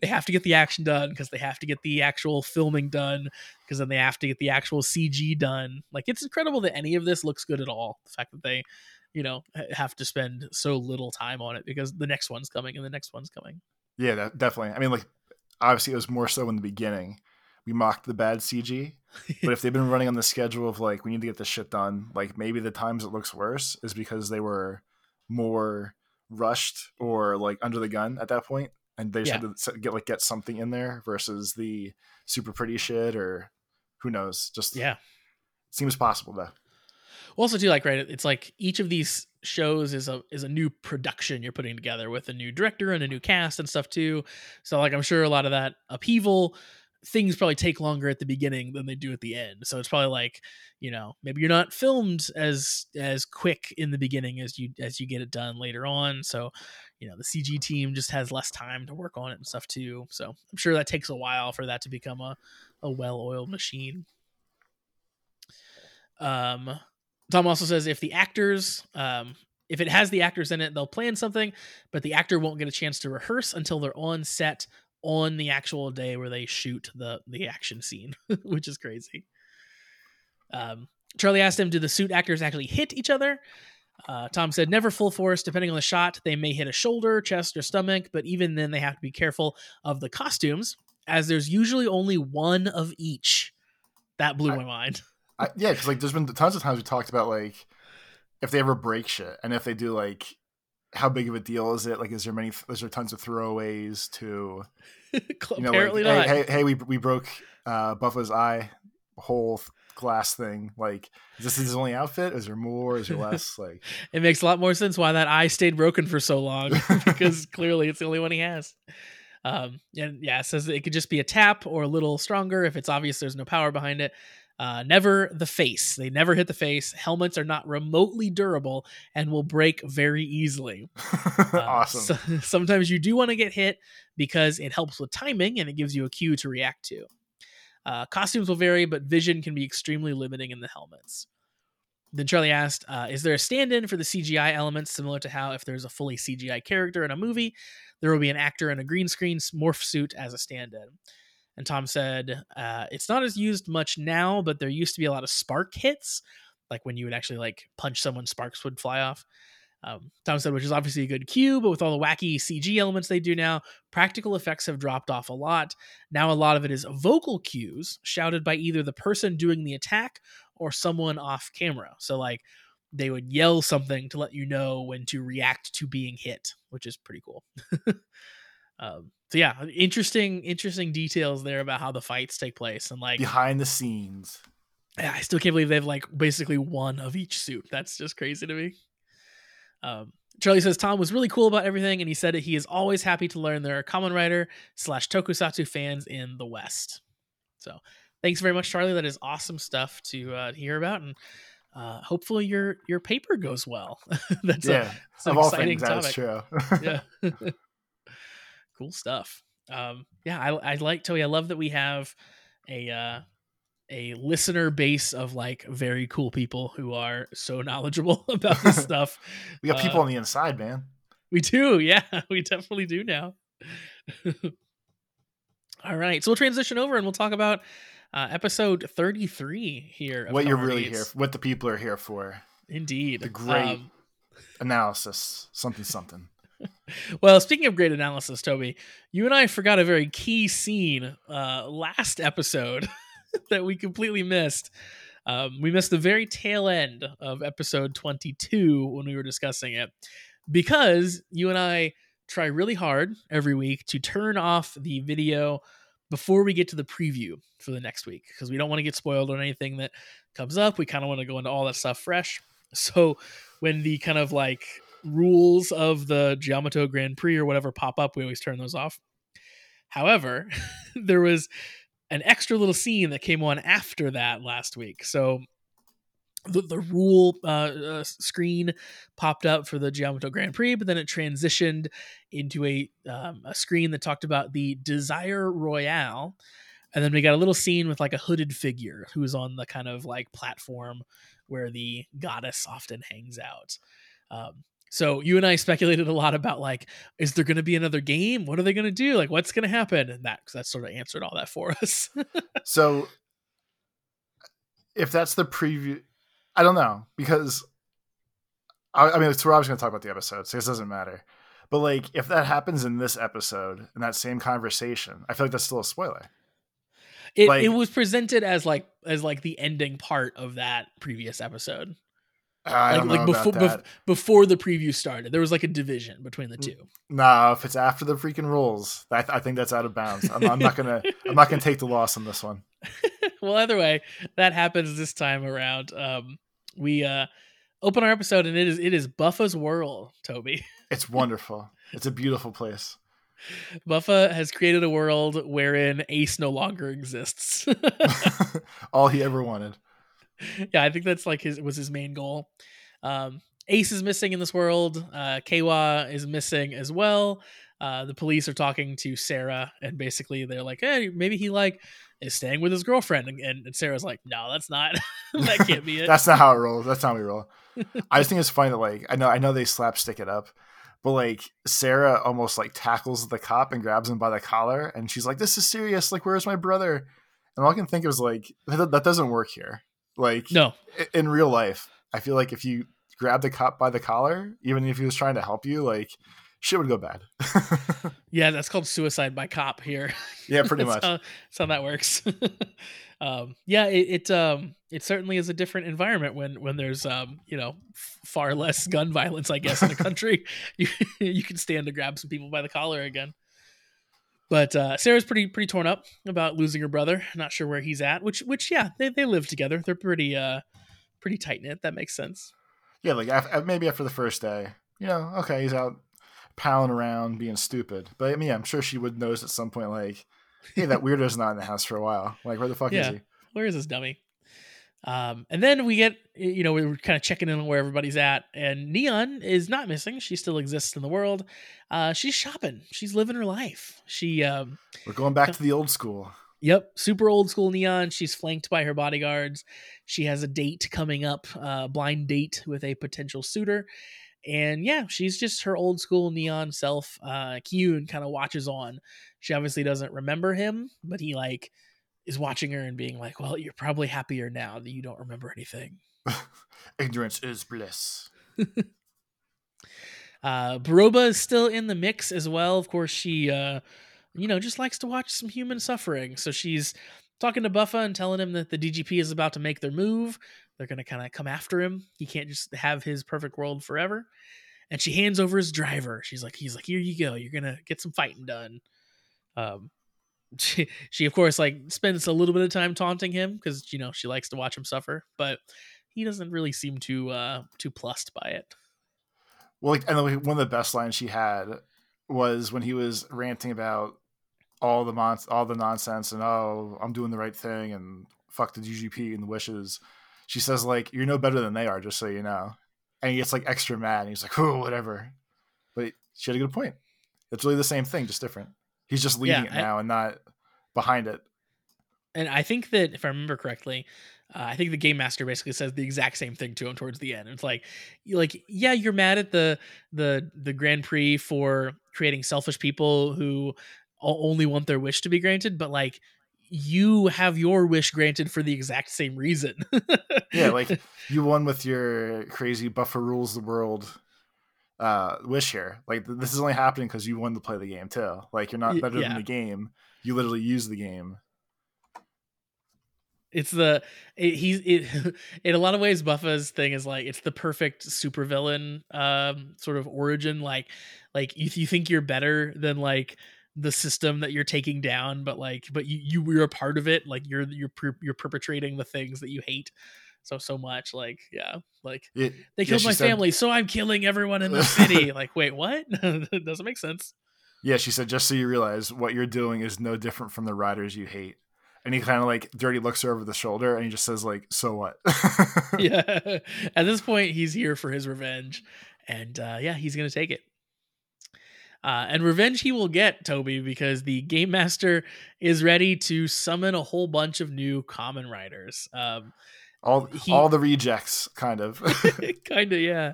they have to get the action done because they have to get the actual filming done because then they have to get the actual cg done. Like it's incredible that any of this looks good at all the fact that they you know have to spend so little time on it because the next one's coming and the next one's coming. Yeah that, definitely. I mean like obviously it was more so in the beginning we mocked the bad CG. but if they've been running on the schedule of like we need to get this shit done, like maybe the times it looks worse is because they were more rushed or like under the gun at that point, and they yeah. had to get like get something in there versus the super pretty shit or who knows. Just yeah, seems possible though. Well, Also, too, like right, it's like each of these shows is a is a new production you're putting together with a new director and a new cast and stuff too. So like I'm sure a lot of that upheaval things probably take longer at the beginning than they do at the end. So it's probably like, you know, maybe you're not filmed as as quick in the beginning as you as you get it done later on. So, you know, the CG team just has less time to work on it and stuff too. So I'm sure that takes a while for that to become a, a well-oiled machine. Um Tom also says if the actors um if it has the actors in it, they'll plan something, but the actor won't get a chance to rehearse until they're on set on the actual day where they shoot the the action scene, which is crazy. Um, Charlie asked him, "Do the suit actors actually hit each other?" Uh, Tom said, "Never full force. Depending on the shot, they may hit a shoulder, chest, or stomach, but even then, they have to be careful of the costumes, as there's usually only one of each." That blew I, my mind. I, yeah, because like there's been tons of times we talked about like if they ever break shit, and if they do like how big of a deal is it? Like, is there many? Is there tons of throwaways to? you know, Apparently like, not. Hey, hey, hey, we we broke uh, Buffalo's eye, whole glass thing. Like, is this his only outfit? Is there more? Is there less? Like, it makes a lot more sense why that eye stayed broken for so long because clearly it's the only one he has. Um, and yeah, it says it could just be a tap or a little stronger if it's obvious there's no power behind it. Uh, never the face. They never hit the face. Helmets are not remotely durable and will break very easily. Uh, awesome. So, sometimes you do want to get hit because it helps with timing and it gives you a cue to react to. Uh, costumes will vary, but vision can be extremely limiting in the helmets. Then Charlie asked, uh, Is there a stand in for the CGI elements similar to how if there's a fully CGI character in a movie, there will be an actor in a green screen morph suit as a stand in? And Tom said, uh, it's not as used much now, but there used to be a lot of spark hits, like when you would actually like punch someone, sparks would fly off. Um, Tom said, which is obviously a good cue, but with all the wacky CG elements they do now, practical effects have dropped off a lot. Now, a lot of it is vocal cues shouted by either the person doing the attack or someone off camera. So, like, they would yell something to let you know when to react to being hit, which is pretty cool. um, so yeah, interesting, interesting details there about how the fights take place and like behind the scenes. Yeah, I still can't believe they've like basically one of each suit. That's just crazy to me. Um, Charlie says Tom was really cool about everything, and he said that he is always happy to learn there are Kamen Rider slash Tokusatsu fans in the West. So thanks very much, Charlie. That is awesome stuff to uh, hear about, and uh, hopefully your your paper goes well. that's yeah, a, of all things, that's true. yeah, cool stuff. Um, yeah, I, I like Toei. I love that we have a uh, a listener base of like very cool people who are so knowledgeable about this stuff. we got people uh, on the inside, man. We do, yeah, we definitely do now. All right, so we'll transition over and we'll talk about uh, episode 33 here. What you're really here, what the people are here for. Indeed. The great um, analysis, something, something. Well, speaking of great analysis, Toby, you and I forgot a very key scene uh, last episode that we completely missed. Um, we missed the very tail end of episode 22 when we were discussing it because you and I try really hard every week to turn off the video before we get to the preview for the next week because we don't want to get spoiled on anything that comes up. We kind of want to go into all that stuff fresh. So when the kind of like rules of the Jyamato Grand Prix or whatever pop up, we always turn those off. However, there was an extra little scene that came on after that last week. So the, the rule uh, uh, screen popped up for the Jyamato Grand Prix, but then it transitioned into a um, a screen that talked about the Desire Royale, and then we got a little scene with like a hooded figure who's on the kind of like platform where the goddess often hangs out. Um, so you and I speculated a lot about like, is there going to be another game? What are they going to do? Like, what's going to happen? And that that sort of answered all that for us. so, if that's the preview, I don't know because I, I mean, it's, obviously going to talk about the episode, so it doesn't matter. But like, if that happens in this episode in that same conversation, I feel like that's still a spoiler. It, like, it was presented as like as like the ending part of that previous episode. I like, like before bef- before the preview started, there was like a division between the two. No, if it's after the freaking rules, I, th- I think that's out of bounds. I'm, I'm, not gonna I'm not gonna take the loss on this one. well, either way, that happens this time around. Um, we uh, open our episode and it is it is Buffa's world, Toby. It's wonderful. it's a beautiful place. Buffa has created a world wherein Ace no longer exists. All he ever wanted. Yeah, I think that's like his was his main goal. Um, Ace is missing in this world. Uh, Keiwa is missing as well. Uh, the police are talking to Sarah, and basically they're like, "Hey, maybe he like is staying with his girlfriend. And, and Sarah's like, no, that's not. that can't be it. that's not how it rolls. That's not how we roll. I just think it's funny that like I know I know they slapstick it up, but like Sarah almost like tackles the cop and grabs him by the collar, and she's like, "This is serious. Like, where's my brother?" And all I can think is like that, that doesn't work here. Like, no, in real life, I feel like if you grab the cop by the collar, even if he was trying to help you, like shit would go bad. yeah, that's called suicide by cop here. Yeah, pretty that's much. How, that's how that works. um, yeah, it, it um it certainly is a different environment when when there's um you know far less gun violence, I guess, in the country. you you can stand to grab some people by the collar again. But uh, Sarah's pretty pretty torn up about losing her brother. Not sure where he's at. Which which yeah, they they live together. They're pretty uh pretty tight knit. That makes sense. Yeah, like after, maybe after the first day, you know, okay, he's out palling around being stupid. But I mean, yeah, I'm sure she would notice at some point, like, hey, that weirdo's not in the house for a while. Like, where the fuck yeah. is he? Where is this dummy? Um, and then we get, you know, we are kind of checking in on where everybody's at, and Neon is not missing. She still exists in the world. Uh, she's shopping. She's living her life. She, um, we're going back to the old school. Yep, super old school Neon. She's flanked by her bodyguards. She has a date coming up, uh, blind date with a potential suitor, And yeah, she's just her old school neon self. Uh, Kyun kind of watches on. She obviously doesn't remember him, but he like is watching her and being like, "Well, you're probably happier now that you don't remember anything." Ignorance is bliss. uh, Beroba is still in the mix as well. Of course, she, uh, you know, just likes to watch some human suffering. So she's talking to Buffa and telling him that the DGP is about to make their move. They're going to kind of come after him. He can't just have his perfect world forever. And she hands over his driver. She's like, he's like, here you go. You're going to get some fighting done. Um, she, she of course like spends a little bit of time taunting him because you know she likes to watch him suffer, but he doesn't really seem too uh too plussed by it. Well, like, and one of the best lines she had was when he was ranting about all the mon- all the nonsense and oh, I'm doing the right thing and fuck the DGP and the wishes. She says like, "You're no better than they are, just so you know." And he gets like extra mad. And he's like, "Oh, whatever." But she had a good point. It's really the same thing, just different. He's just leading yeah, it now I, and not behind it. And I think that if I remember correctly, uh, I think the game master basically says the exact same thing to him towards the end. It's like, like, yeah, you're mad at the the the Grand Prix for creating selfish people who only want their wish to be granted, but like, you have your wish granted for the exact same reason. yeah, like you won with your crazy Buffa rules the world uh wish here. Like this is only happening because you wanted to play the game too. Like you're not better yeah. than the game. You literally use the game. It's the it, he's it in a lot of ways buffa's thing is like it's the perfect supervillain um sort of origin. Like like if you think you're better than like the system that you're taking down but like but you you were a part of it. Like you're you're you're perpetrating the things that you hate so so much like yeah like it, they killed yeah, my said, family so i'm killing everyone in the city. Like wait what? It doesn't make sense. Yeah she said just so you realize what you're doing is no different from the riders you hate. And he kind of like dirty looks her over the shoulder and he just says like so what? Yeah. At this point he's here for his revenge and uh yeah he's gonna take it. Uh, and revenge he will get, Toby, because the game master is ready to summon a whole bunch of new Kamen Riders. Um, all he, all the rejects kind of. Kind of yeah.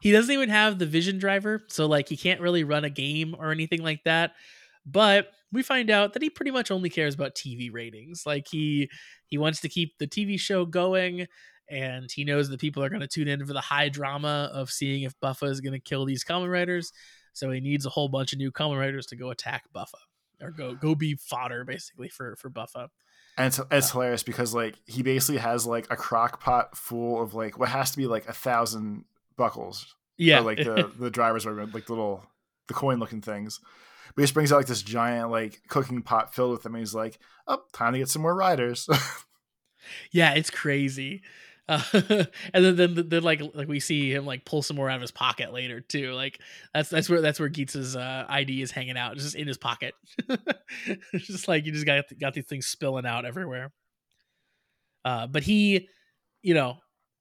He doesn't even have the vision driver so like he can't really run a game or anything like that. But we find out that he pretty much only cares about tv ratings. Like he he wants to keep the tv show going and he knows that people are going to tune in for the high drama of seeing if buffa is going to kill these Kamen Riders so he needs a whole bunch of new Kamen Riders to go attack buffa or go go be fodder basically for for buffa and it's, it's hilarious because like he basically has like a crock pot full of like what has to be like a thousand buckles yeah. like the the drivers are like little the coin looking things. But he just brings out like this giant like cooking pot filled with them and he's like oh time to get some more riders. Yeah it's crazy uh, and then, then then like like we see him like pull some more out of his pocket later too. Like that's that's where that's where Geats' uh, ID is hanging out, just in his pocket. just like you just got got these things spilling out everywhere. Uh, but he, you know,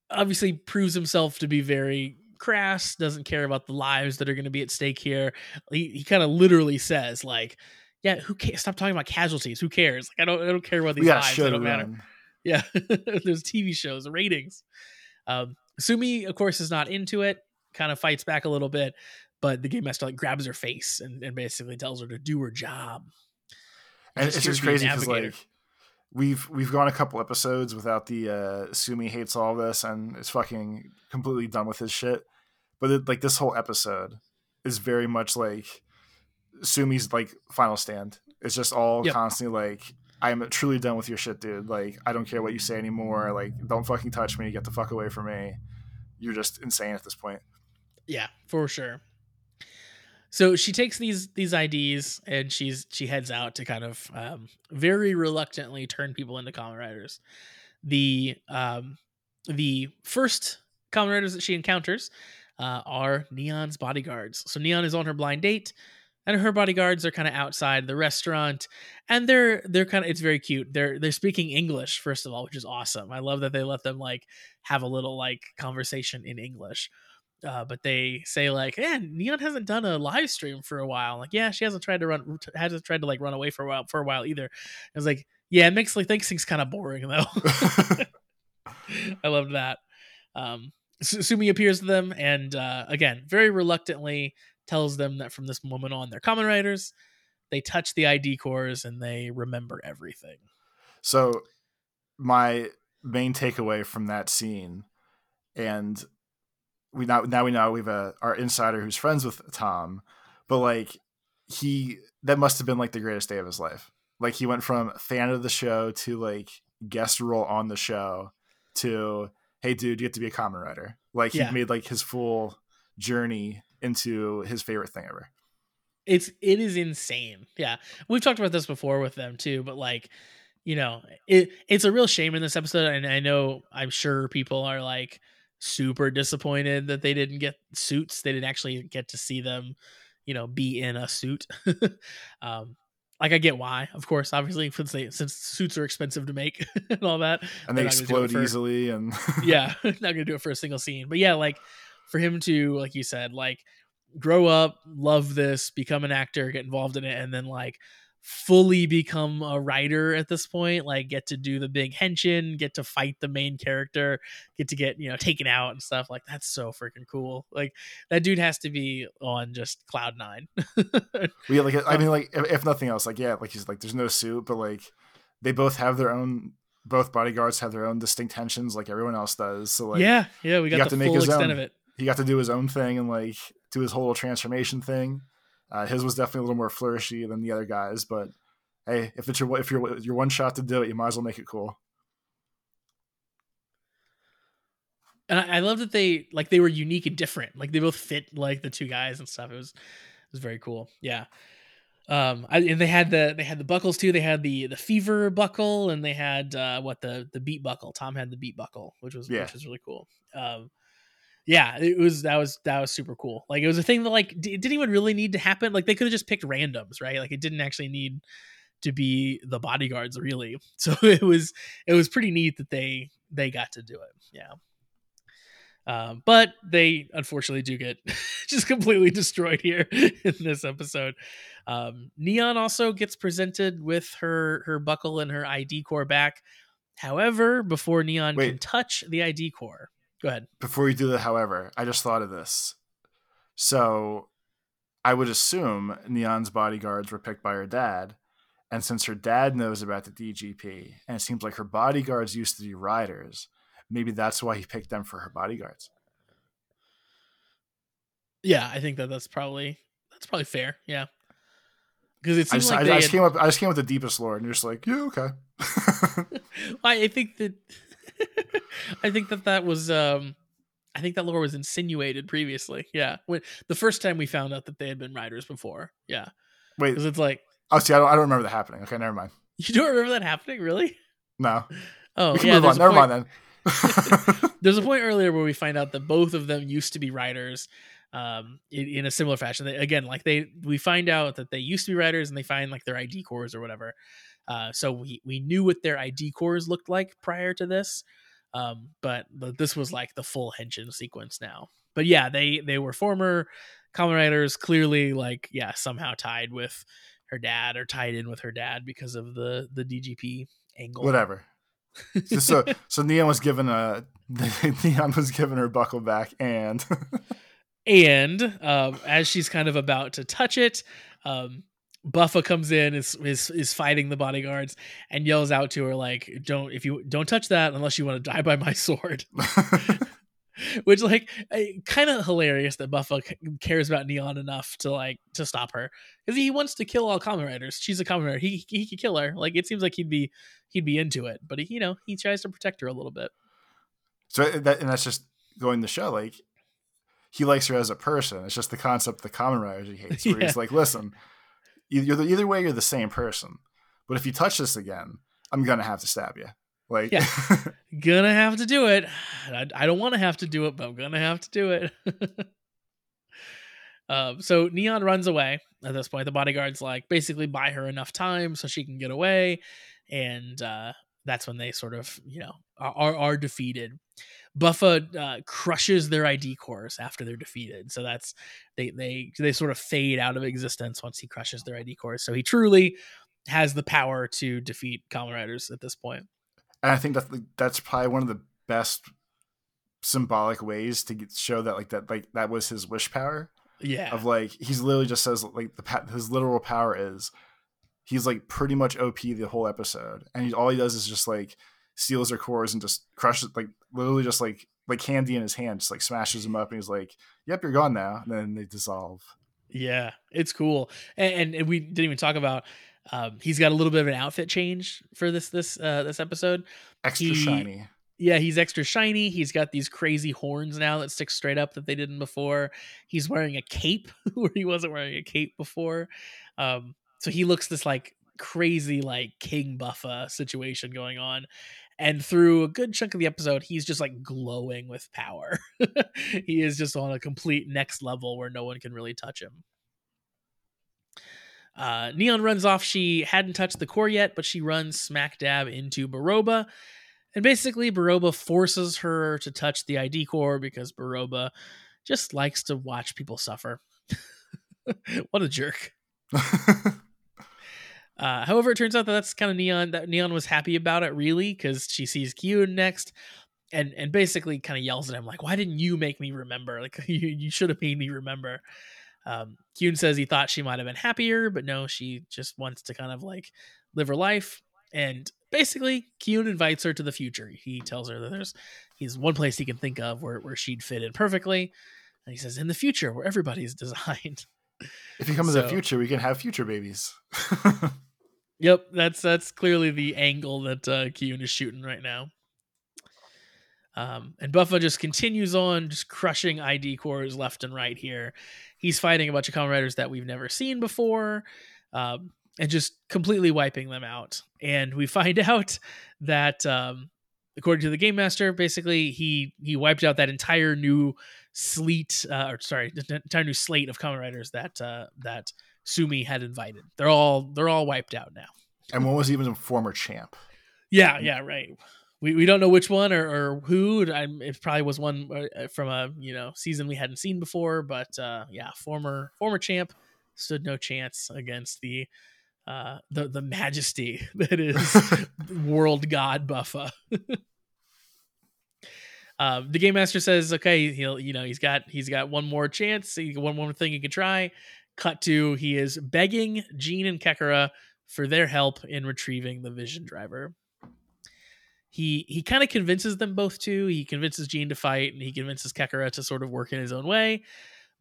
obviously proves himself to be very crass. Doesn't care about the lives that are going to be at stake here. He he kind of literally says like, "Yeah, who cares? Stop talking about casualties. Who cares? Like I don't I don't care about these lives. They don't matter." Yeah, there's TV shows, ratings. Um, Sumi, of course, is not into it. Kind of fights back a little bit, but the game master like grabs her face and, and basically tells her to do her job. And it's just crazy because like we've we've gone a couple episodes without the uh, Sumi hates all this and is fucking completely done with his shit. But it, like this whole episode is very much like Sumi's like final stand. It's just all yep. constantly like I'm truly done with your shit, dude. Like, I don't care what you say anymore. Like, don't fucking touch me. Get the fuck away from me. You're just insane at this point. Yeah, for sure. So she takes these these IDs and she's she heads out to kind of um, very reluctantly turn people into Kamen Riders. The um, the first Kamen Riders that she encounters uh, are Neon's bodyguards. So Neon is on her blind date and her bodyguards are kind of outside the restaurant and they're they're kind of it's very cute. They're they're speaking english first of all which is awesome. I love that they let them like have a little like conversation in english. Uh, but they say like yeah neon hasn't done a live stream for a while. Like yeah she hasn't tried to run hasn't tried to like run away for a while for a while either. I was like yeah it makes like thinks things kind of boring though. I loved that. Um Sumi appears to them and uh, again, very reluctantly tells them that from this moment on, they're Kamen Riders. They touch the ID cores and they remember everything. So, my main takeaway from that scene, and we now now we know we have a our insider who's friends with Tom, but like he that must have been like the greatest day of his life. Like he went from fan of the show to like guest role on the show to hey dude, you get to be a Kamen Rider Like he Yeah. made like his full journey into his favorite thing ever. It's it is insane. Yeah. We've talked about this before with them too, but like, you know, it it's a real shame in this episode and I know I'm sure people are like super disappointed that they didn't get suits. They didn't actually get to see them, you know, be in a suit. um like I get why, of course, obviously, since they since suits are expensive to make and all that. And they they're not gonna do it explode for- easily and yeah, not gonna do it for a single scene. But yeah, like for him to, like you said, like grow up, love this, become an actor, get involved in it, and then like fully become a writer at this point, like get to do the big henshin, get to fight the main character, get to get, you know, taken out and stuff. Like that's so freaking cool. Like that dude has to be on just cloud nine. yeah, like I mean, like if, if nothing else, like yeah, like he's like there's no suit, but like they both have their own. Both bodyguards have their own distinct tensions, like everyone else does. So like, yeah, yeah, we got the to make full his extent own. of it. He got to do his own thing and like do his whole transformation thing. Uh, his was definitely a little more flourishy than the other guys, but hey, if it's your if you're your one shot to do it, you might as well make it cool. and I, I love that they like they were unique and different. Like they both fit like the two guys and stuff. It was it was very cool. Yeah. Um, I, and they had the they had the buckles too. They had the the fever buckle, and they had uh, what the the beat buckle. Tom had the beat buckle, which was Yeah. which was really cool. Um, yeah, it was that was that was super cool. Like it was a thing that like d- it didn't even really need to happen. Like they could have just picked randoms, right? Like it didn't actually need to be the bodyguards really. So it was it was pretty neat that they they got to do it. Yeah. Um, but they unfortunately do get just completely destroyed here in this episode. Um, Neon also gets presented with her her buckle and her ID core back. However, before Neon can touch the ID core, go ahead. Before you do that, however, I just thought of this. So I would assume Neon's bodyguards were picked by her dad. And since her dad knows about the DGP, and it seems like her bodyguards used to be riders, maybe that's why he picked them for her bodyguards. Yeah, I think that that's probably that's probably fair. Yeah, because it I seems just, like I, I just had- came up. I just came with the deepest lore, and you're just like, yeah, okay. I I think that I think that that was um I think that lore was insinuated previously. Yeah, when the first time we found out that they had been riders before. Yeah, Wait, because it's like oh, see, I don't, I don't remember that happening. Okay, never mind. you don't remember that happening, really? No, Oh, we can yeah. move on. Never point- mind then. There's a point earlier where we find out that both of them used to be riders um in, in a similar fashion they, again like they we find out that they used to be riders and they find like their id cores or whatever uh so we we knew what their id cores looked like prior to this um but th- this was like the full henshin sequence now but yeah they they were former Kamen Riders, clearly like yeah somehow tied with her dad or tied in with her dad because of the the dgp angle Whatever. So, so so Neon was given a Neon was given her buckle back, and and um, as she's kind of about to touch it, um, Buffa comes in, is, is is fighting the bodyguards, and yells out to her like, "Don't if you don't touch that unless you want to die by my sword." Which like eh, kind of hilarious that Buffa c- cares about Neon enough to like to stop her because he wants to kill all Kamen Riders. She's a Kamen Rider. He he could kill her. Like it seems like he'd be he'd be into it, but he, you know he tries to protect her a little bit. so eh, that and that's just going to show like he likes her as a person. It's just the concept of the Kamen Riders he hates. Where Yeah. he's like, listen, you- either way, you're the same person. But if you touch this again, I'm gonna have to stab you. Like, Yeah. gonna have to do it. I, I don't want to have to do it, but I'm gonna have to do it. um, so Neon runs away at this point. The bodyguards like basically buy her enough time so she can get away, and uh, that's when they sort of you know are, are defeated. Buffa uh, crushes their ID cores after they're defeated, so that's they they they sort of fade out of existence once he crushes their ID cores. So he truly has the power to defeat Kamen Riders at this point. and I think that that's probably one of the best symbolic ways to get, show that like that like that was his wish power Yeah. of like he's literally just says like the his literal power is he's like pretty much OP the whole episode, and he, all he does is just like steals their cores and just crushes like literally just like like candy in his hand, just like smashes them up, and he's like, "Yep, you're gone now." And then they dissolve. Yeah, it's cool, and, and, and we didn't even talk about. Um, he's got a little bit of an outfit change for this this uh, this episode. Extra He- shiny. Yeah, he's extra shiny. He's got these crazy horns now that stick straight up that they didn't before. He's wearing a cape where he wasn't wearing a cape before. Um, so he looks this like crazy like King Buffa situation going on. And through a good chunk of the episode, he's just like glowing with power. he is just on a complete next level where no one can really touch him. Uh, Neon runs off. She hadn't touched the core yet, but she runs smack dab into Beroba. And basically, Beroba forces her to touch the ID core because Beroba just likes to watch people suffer. what a jerk. Uh, however, it turns out that that's kind of Neon. That Neon was happy about it, really, because she sees Kyun next, and and basically kind of yells at him like, "Why didn't you make me remember? Like you, you should have made me remember." Um, Kyun says he thought she might have been happier, but no, she just wants to kind of like live her life. And basically, Kyun invites her to the future. He tells her that there's he's one place he can think of where where she'd fit in perfectly, and he says in the future where everybody's designed. if you come to the future, we can have future babies. Yep, that's that's clearly the angle that uh, Kyun is shooting right now. Um, and Buffa just continues on, just crushing ID cores left and right here. He's fighting a bunch of Kamen Riders that we've never seen before, um, and just completely wiping them out. And we find out that, um, according to the game master, basically he he wiped out that entire new sleet, uh, or sorry, entire new slate of Kamen Riders that uh, that Sumi had invited. They're all they're all wiped out now. and one was even a former champ. Yeah, yeah, right. We, we don't know which one or, or who. I, it probably was one uh, from a you know season we hadn't seen before, but uh, yeah, former former champ stood no chance against the uh, the the majesty that is world god Buffa. um, the game master says, okay, he'll you know he's got he's got one more chance, one more thing he can try. Cut to he is begging Gene and Kekara for their help in retrieving the Vision Driver. He he kind of convinces them both to. He convinces Gene to fight, and he convinces Kekara to sort of work in his own way.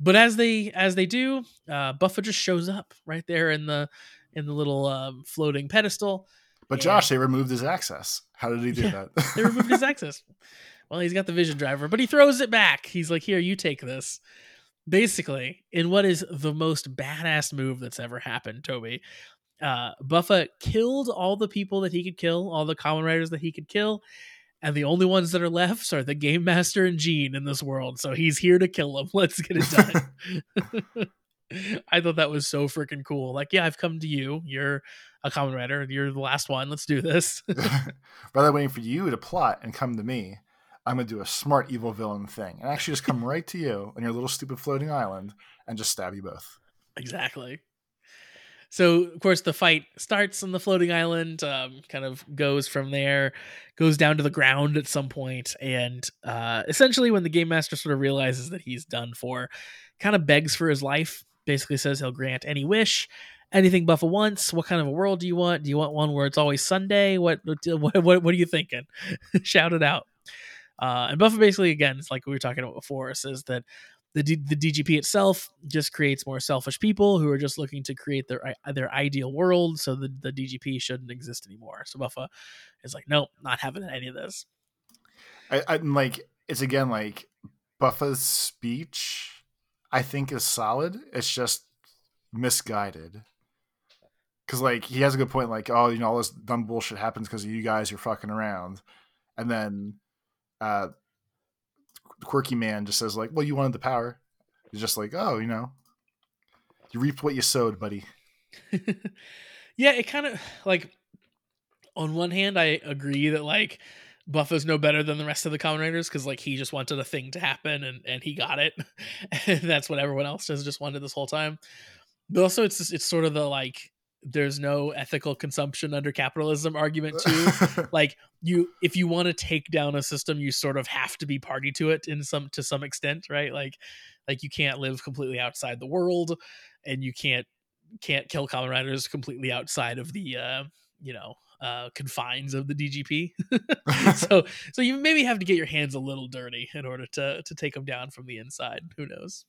But as they as they do, uh, Buffa just shows up right there in the in the little um, floating pedestal. But. Josh, they removed his access. How did he do Yeah, that? They removed his access. Well, he's got the Vision Driver, but he throws it back. He's like, "Here, you take this." Basically, in what is the most badass move that's ever happened, Toby, uh, Buffa killed all the people that he could kill, all the Kamen Riders that he could kill, and the only ones that are left are the Game Master and Gene in this world. So he's here to kill them. Let's get it done. I thought that was so freaking cool. Like, yeah, I've come to you. You're a Kamen Rider. You're the last one. Let's do this. Rather waiting for you to plot and come to me, I'm gonna do a smart evil villain thing and actually just come right to you on your little stupid floating island and just stab you both. Exactly. So, of course, the fight starts on the floating island, um, kind of goes from there, goes down to the ground at some point, and uh, essentially, when the game master sort of realizes that he's done for, kind of begs for his life. Basically, says he'll grant any wish, anything Buffa wants. What kind of a world do you want? Do you want one where it's always Sunday? What what what, what are you thinking? Shout it out. Uh, and Buffa basically, again, it's like we were talking about before, says that the D- the DGP itself just creates more selfish people who are just looking to create their their ideal world. So the, the DGP shouldn't exist anymore. So Buffa is like, nope, not having any of this. I, I and, like it's again like Buffa's speech. I think is solid. It's just misguided. Cause like he has a good point. Like, oh, you know, all this dumb bullshit happens because of you guys. You're fucking around, and then uh, quirky man just says like, well, you wanted the power. He's just like, oh, you know, you reap what you sowed, buddy. yeah, it kind of like on one hand, I agree that like Buffa's no better than the rest of the Kamen Riders because like he just wanted a thing to happen and and he got it, and that's what everyone else has just wanted this whole time. But also, it's it's sort of the like there's no ethical consumption under capitalism argument too. like you if you want to take down a system, you sort of have to be party to it in some to some extent, right? Like like you can't live completely outside the world and you can't can't kill Kamen Riders completely outside of the uh, you know, uh, confines of the DGP. so so you maybe have to get your hands a little dirty in order to to take them down from the inside. Who knows?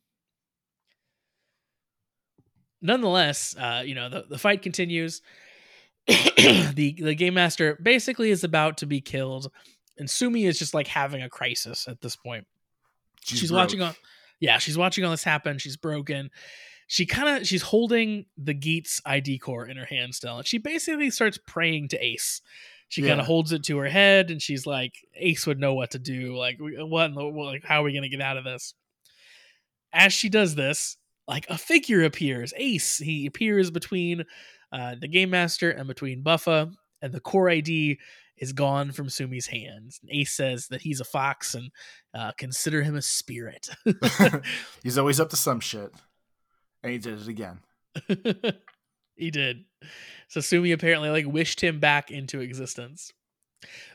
Nonetheless, uh, you know the, the fight continues. the the game master basically is about to be killed, and Sumi is just like having a crisis at this point. She's, she's watching on, yeah, she's watching all this happen. She's broken, she kind of she's holding the Geats ID core in her hand still, and she basically starts praying to Ace. She yeah. kind of holds it to her head, and she's like, "Ace would know what to do. Like, what? The, like, how are we gonna get out of this?" As she does this, like a figure appears. Ace. He appears between uh, the game master and between Buffa, and the core ID is gone from Sumi's hands. Ace says that he's a fox and uh, consider him a spirit. he's always up to some shit. And he did it again. he did. So Sumi apparently like wished him back into existence.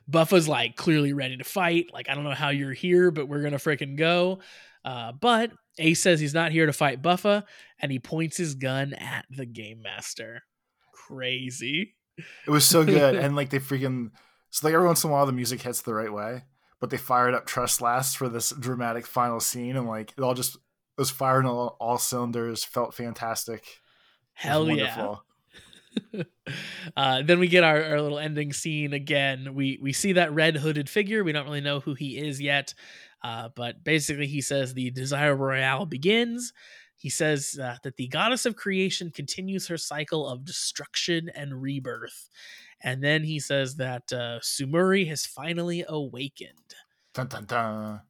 Buffa's like clearly ready to fight. Like, I don't know how you're here, but we're gonna freaking go. Uh, but Ace says he's not here to fight Buffa, and he points his gun at the game master. Crazy. It was so good. and like they freaking so like every once in a while the music hits the right way, but they fired up Trust Last for this dramatic final scene, and like it all just was firing all, all cylinders. Felt fantastic. Hell yeah. uh, then we get our, our little ending scene again. We we see that red hooded figure. We don't really know who he is yet, uh, but basically he says the Desire Royale begins. He says uh, that the goddess of creation continues her cycle of destruction and rebirth, and then he says that uh, Tsumuri has finally awakened. Dun, dun, dun.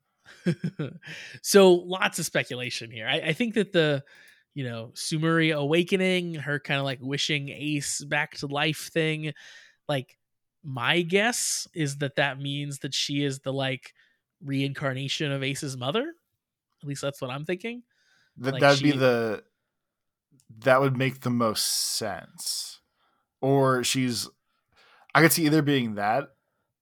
so lots of speculation here. I, I, think that the you know Tsumuri awakening, her kind of like wishing Ace back to life thing, like my guess is that that means that she is the like reincarnation of Ace's mother. At least that's what I'm thinking. That like that'd she... be the that would make the most sense. Or she's I could see either being that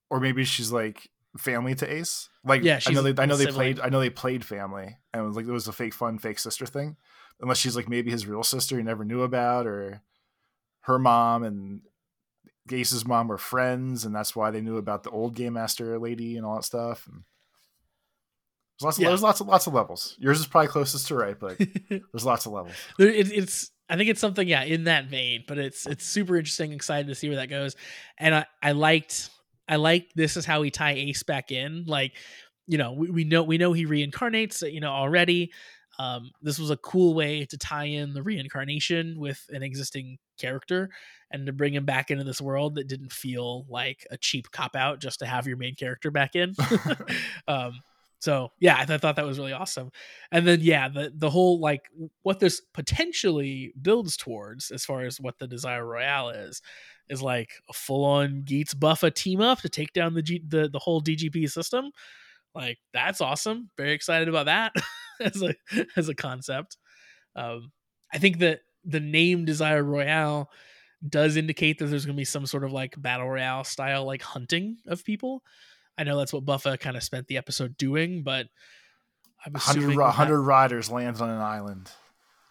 or maybe she's like family to Ace. Like yeah, I know they I know they played I know they played family and it was like it was a fake fun fake sister thing. Unless she's like maybe his real sister he never knew about or her mom and Ace's mom were friends and that's why they knew about the old game master lady and all that stuff. And there's lots of, yeah. there's lots of lots of levels. Yours is probably closest to right, but there's lots of levels. It, it's I think it's something yeah in that vein, but it's it's super interesting, excited to see where that goes. And I I liked I like this is how we tie Ace back in. Like, you know, we, we know we know he reincarnates, you know, already. Um, this was a cool way to tie in the reincarnation with an existing character and to bring him back into this world that didn't feel like a cheap cop out just to have your main character back in. um, so yeah, I, th- I, thought that was really awesome. And then yeah, the the whole like what this potentially builds towards as far as what the Desire Royale is is like a full on Geats Buffa team up to take down the G- the the whole DGP system. Like that's awesome. Very excited about that as a as a concept. Um, I think that the name Desire Royale does indicate that there's going to be some sort of like battle royale style like hunting of people. I know that's what Buffa kind of spent the episode doing, but I'm assuming 100, 100 riders lands on an island.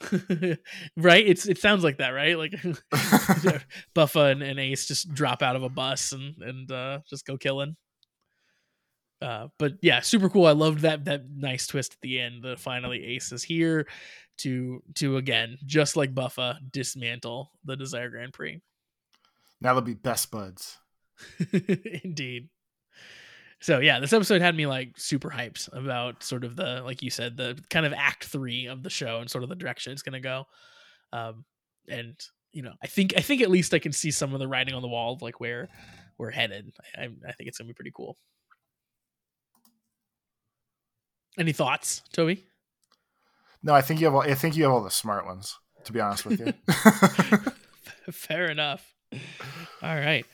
right? It's it sounds like that, right? Like Buffa and, and, Ace just drop out of a bus and and uh, just go killing. Uh, but yeah, super cool. I loved that that nice twist at the end. That finally Ace is here to to again, just like Buffa, dismantle the Desire Grand Prix. Now they'll be best buds. Indeed so yeah, this episode had me like super hyped about sort of the like you said the kind of act three of the show and sort of the direction it's gonna go. Um, and you know, I think I think at least I can see some of the writing on the wall of like where we're headed. I, I think it's gonna be pretty cool. Any thoughts, Toby? No, I think you have. All, I think you have all the smart ones. To be honest with you. Fair enough. All right.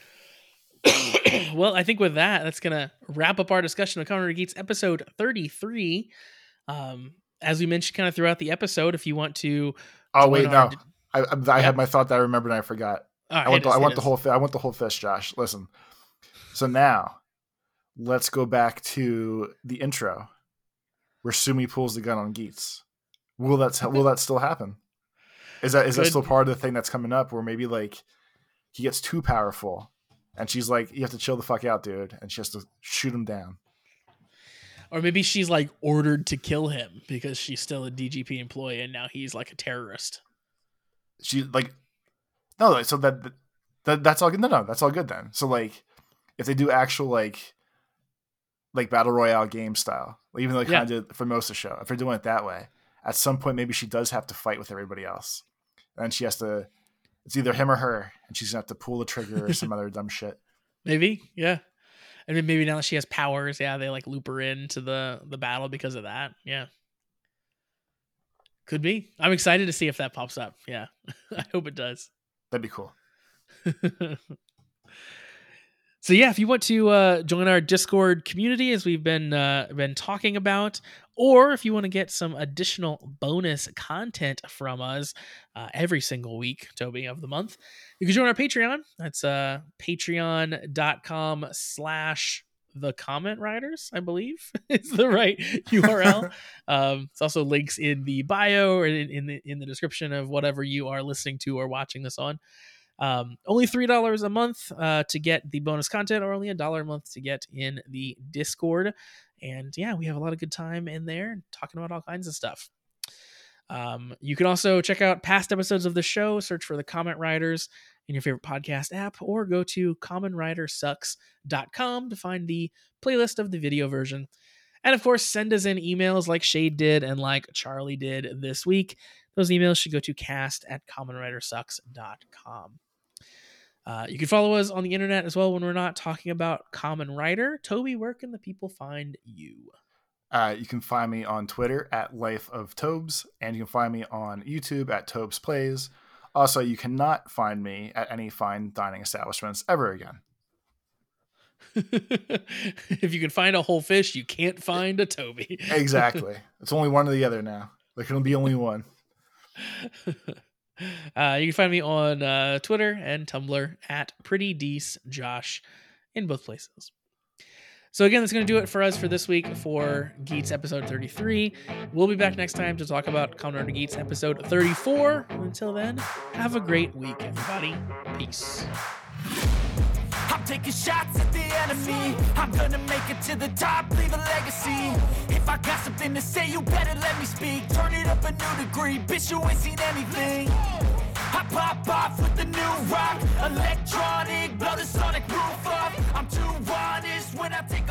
well, I think with that, that's gonna wrap up our discussion of Kamen Geats episode 33. Um, as we mentioned kind of throughout the episode, if you want to Oh wait, no. I, I, I had my thought that I remembered and I forgot. Right, I want the, us, I want the whole fi- I want the whole fish, Josh. Listen. So now, let's go back to the intro, where Sumi pulls the gun on Geats. Will that will that still happen? Is that is that still part of the thing that's coming up? Where maybe like he gets too powerful, and she's like, "You have to chill the fuck out, dude," and she has to shoot him down. Or maybe she's like ordered to kill him because she's still a DGP employee and now he's like a terrorist. She like no, so that that that's all good. No, no, that's all good then. So like, if they do actual like like battle royale game style, even though they Yeah. kind of did for most of the show, if they're doing it that way, at some point maybe she does have to fight with everybody else, and she has to. It's either him or her, and she's gonna have to pull the trigger or some other dumb shit. Maybe, yeah. I mean, maybe now that she has powers, yeah, they like loop her into the the battle because of that. Yeah. Could be. I'm excited to see if that pops up. Yeah. I hope it does. That'd be cool. so yeah, if you want to uh, join our Discord community, as we've been uh, been talking about, or if you want to get some additional bonus content from us uh, every single week, Toby of the month, you can join our Patreon. That's uh, patreon.com slash the comment riders, I believe is the right URL. um, it's also links in the bio or in, in the in the description of whatever you are listening to or watching this on. Um, only three dollars a month uh, to get the bonus content, or only a dollar a month to get in the Discord. And yeah, we have a lot of good time in there talking about all kinds of stuff. Um, you can also check out past episodes of the show. Search for the Comment Riders in your favorite podcast app, or go to kamenridersucks.com to find the playlist of the video version. And of course, send us in emails like Shade did and like Charlie did this week. Those emails should go to cast at kamenridersucks.com. Uh, you can follow us on the internet as well when we're not talking about Kamen Rider. Toby, where can the people find you? Uh, you can find me on Twitter at Life of Tobes, and you can find me on YouTube at Tobes Plays. Also, you cannot find me at any fine dining establishments ever again. if you can find a whole fish, you can't find a Toby. Exactly. it's only one or the other now. There can be only one. uh, you can find me on uh, Twitter and Tumblr at Pretty Dece Josh in both places. So again, that's going to do it for us for this week for Geats episode 33. We'll be back next time to talk about Kamen Geats episode 34. Until then, have a great week, everybody. Peace. Taking shots at the enemy. I'm gonna make it to the top, leave a legacy. If I got something to say, you better let me speak. Turn it up a new degree, bitch, you ain't seen anything. I pop off with the new rock, electronic, blow the sonic roof up. I'm too honest when I take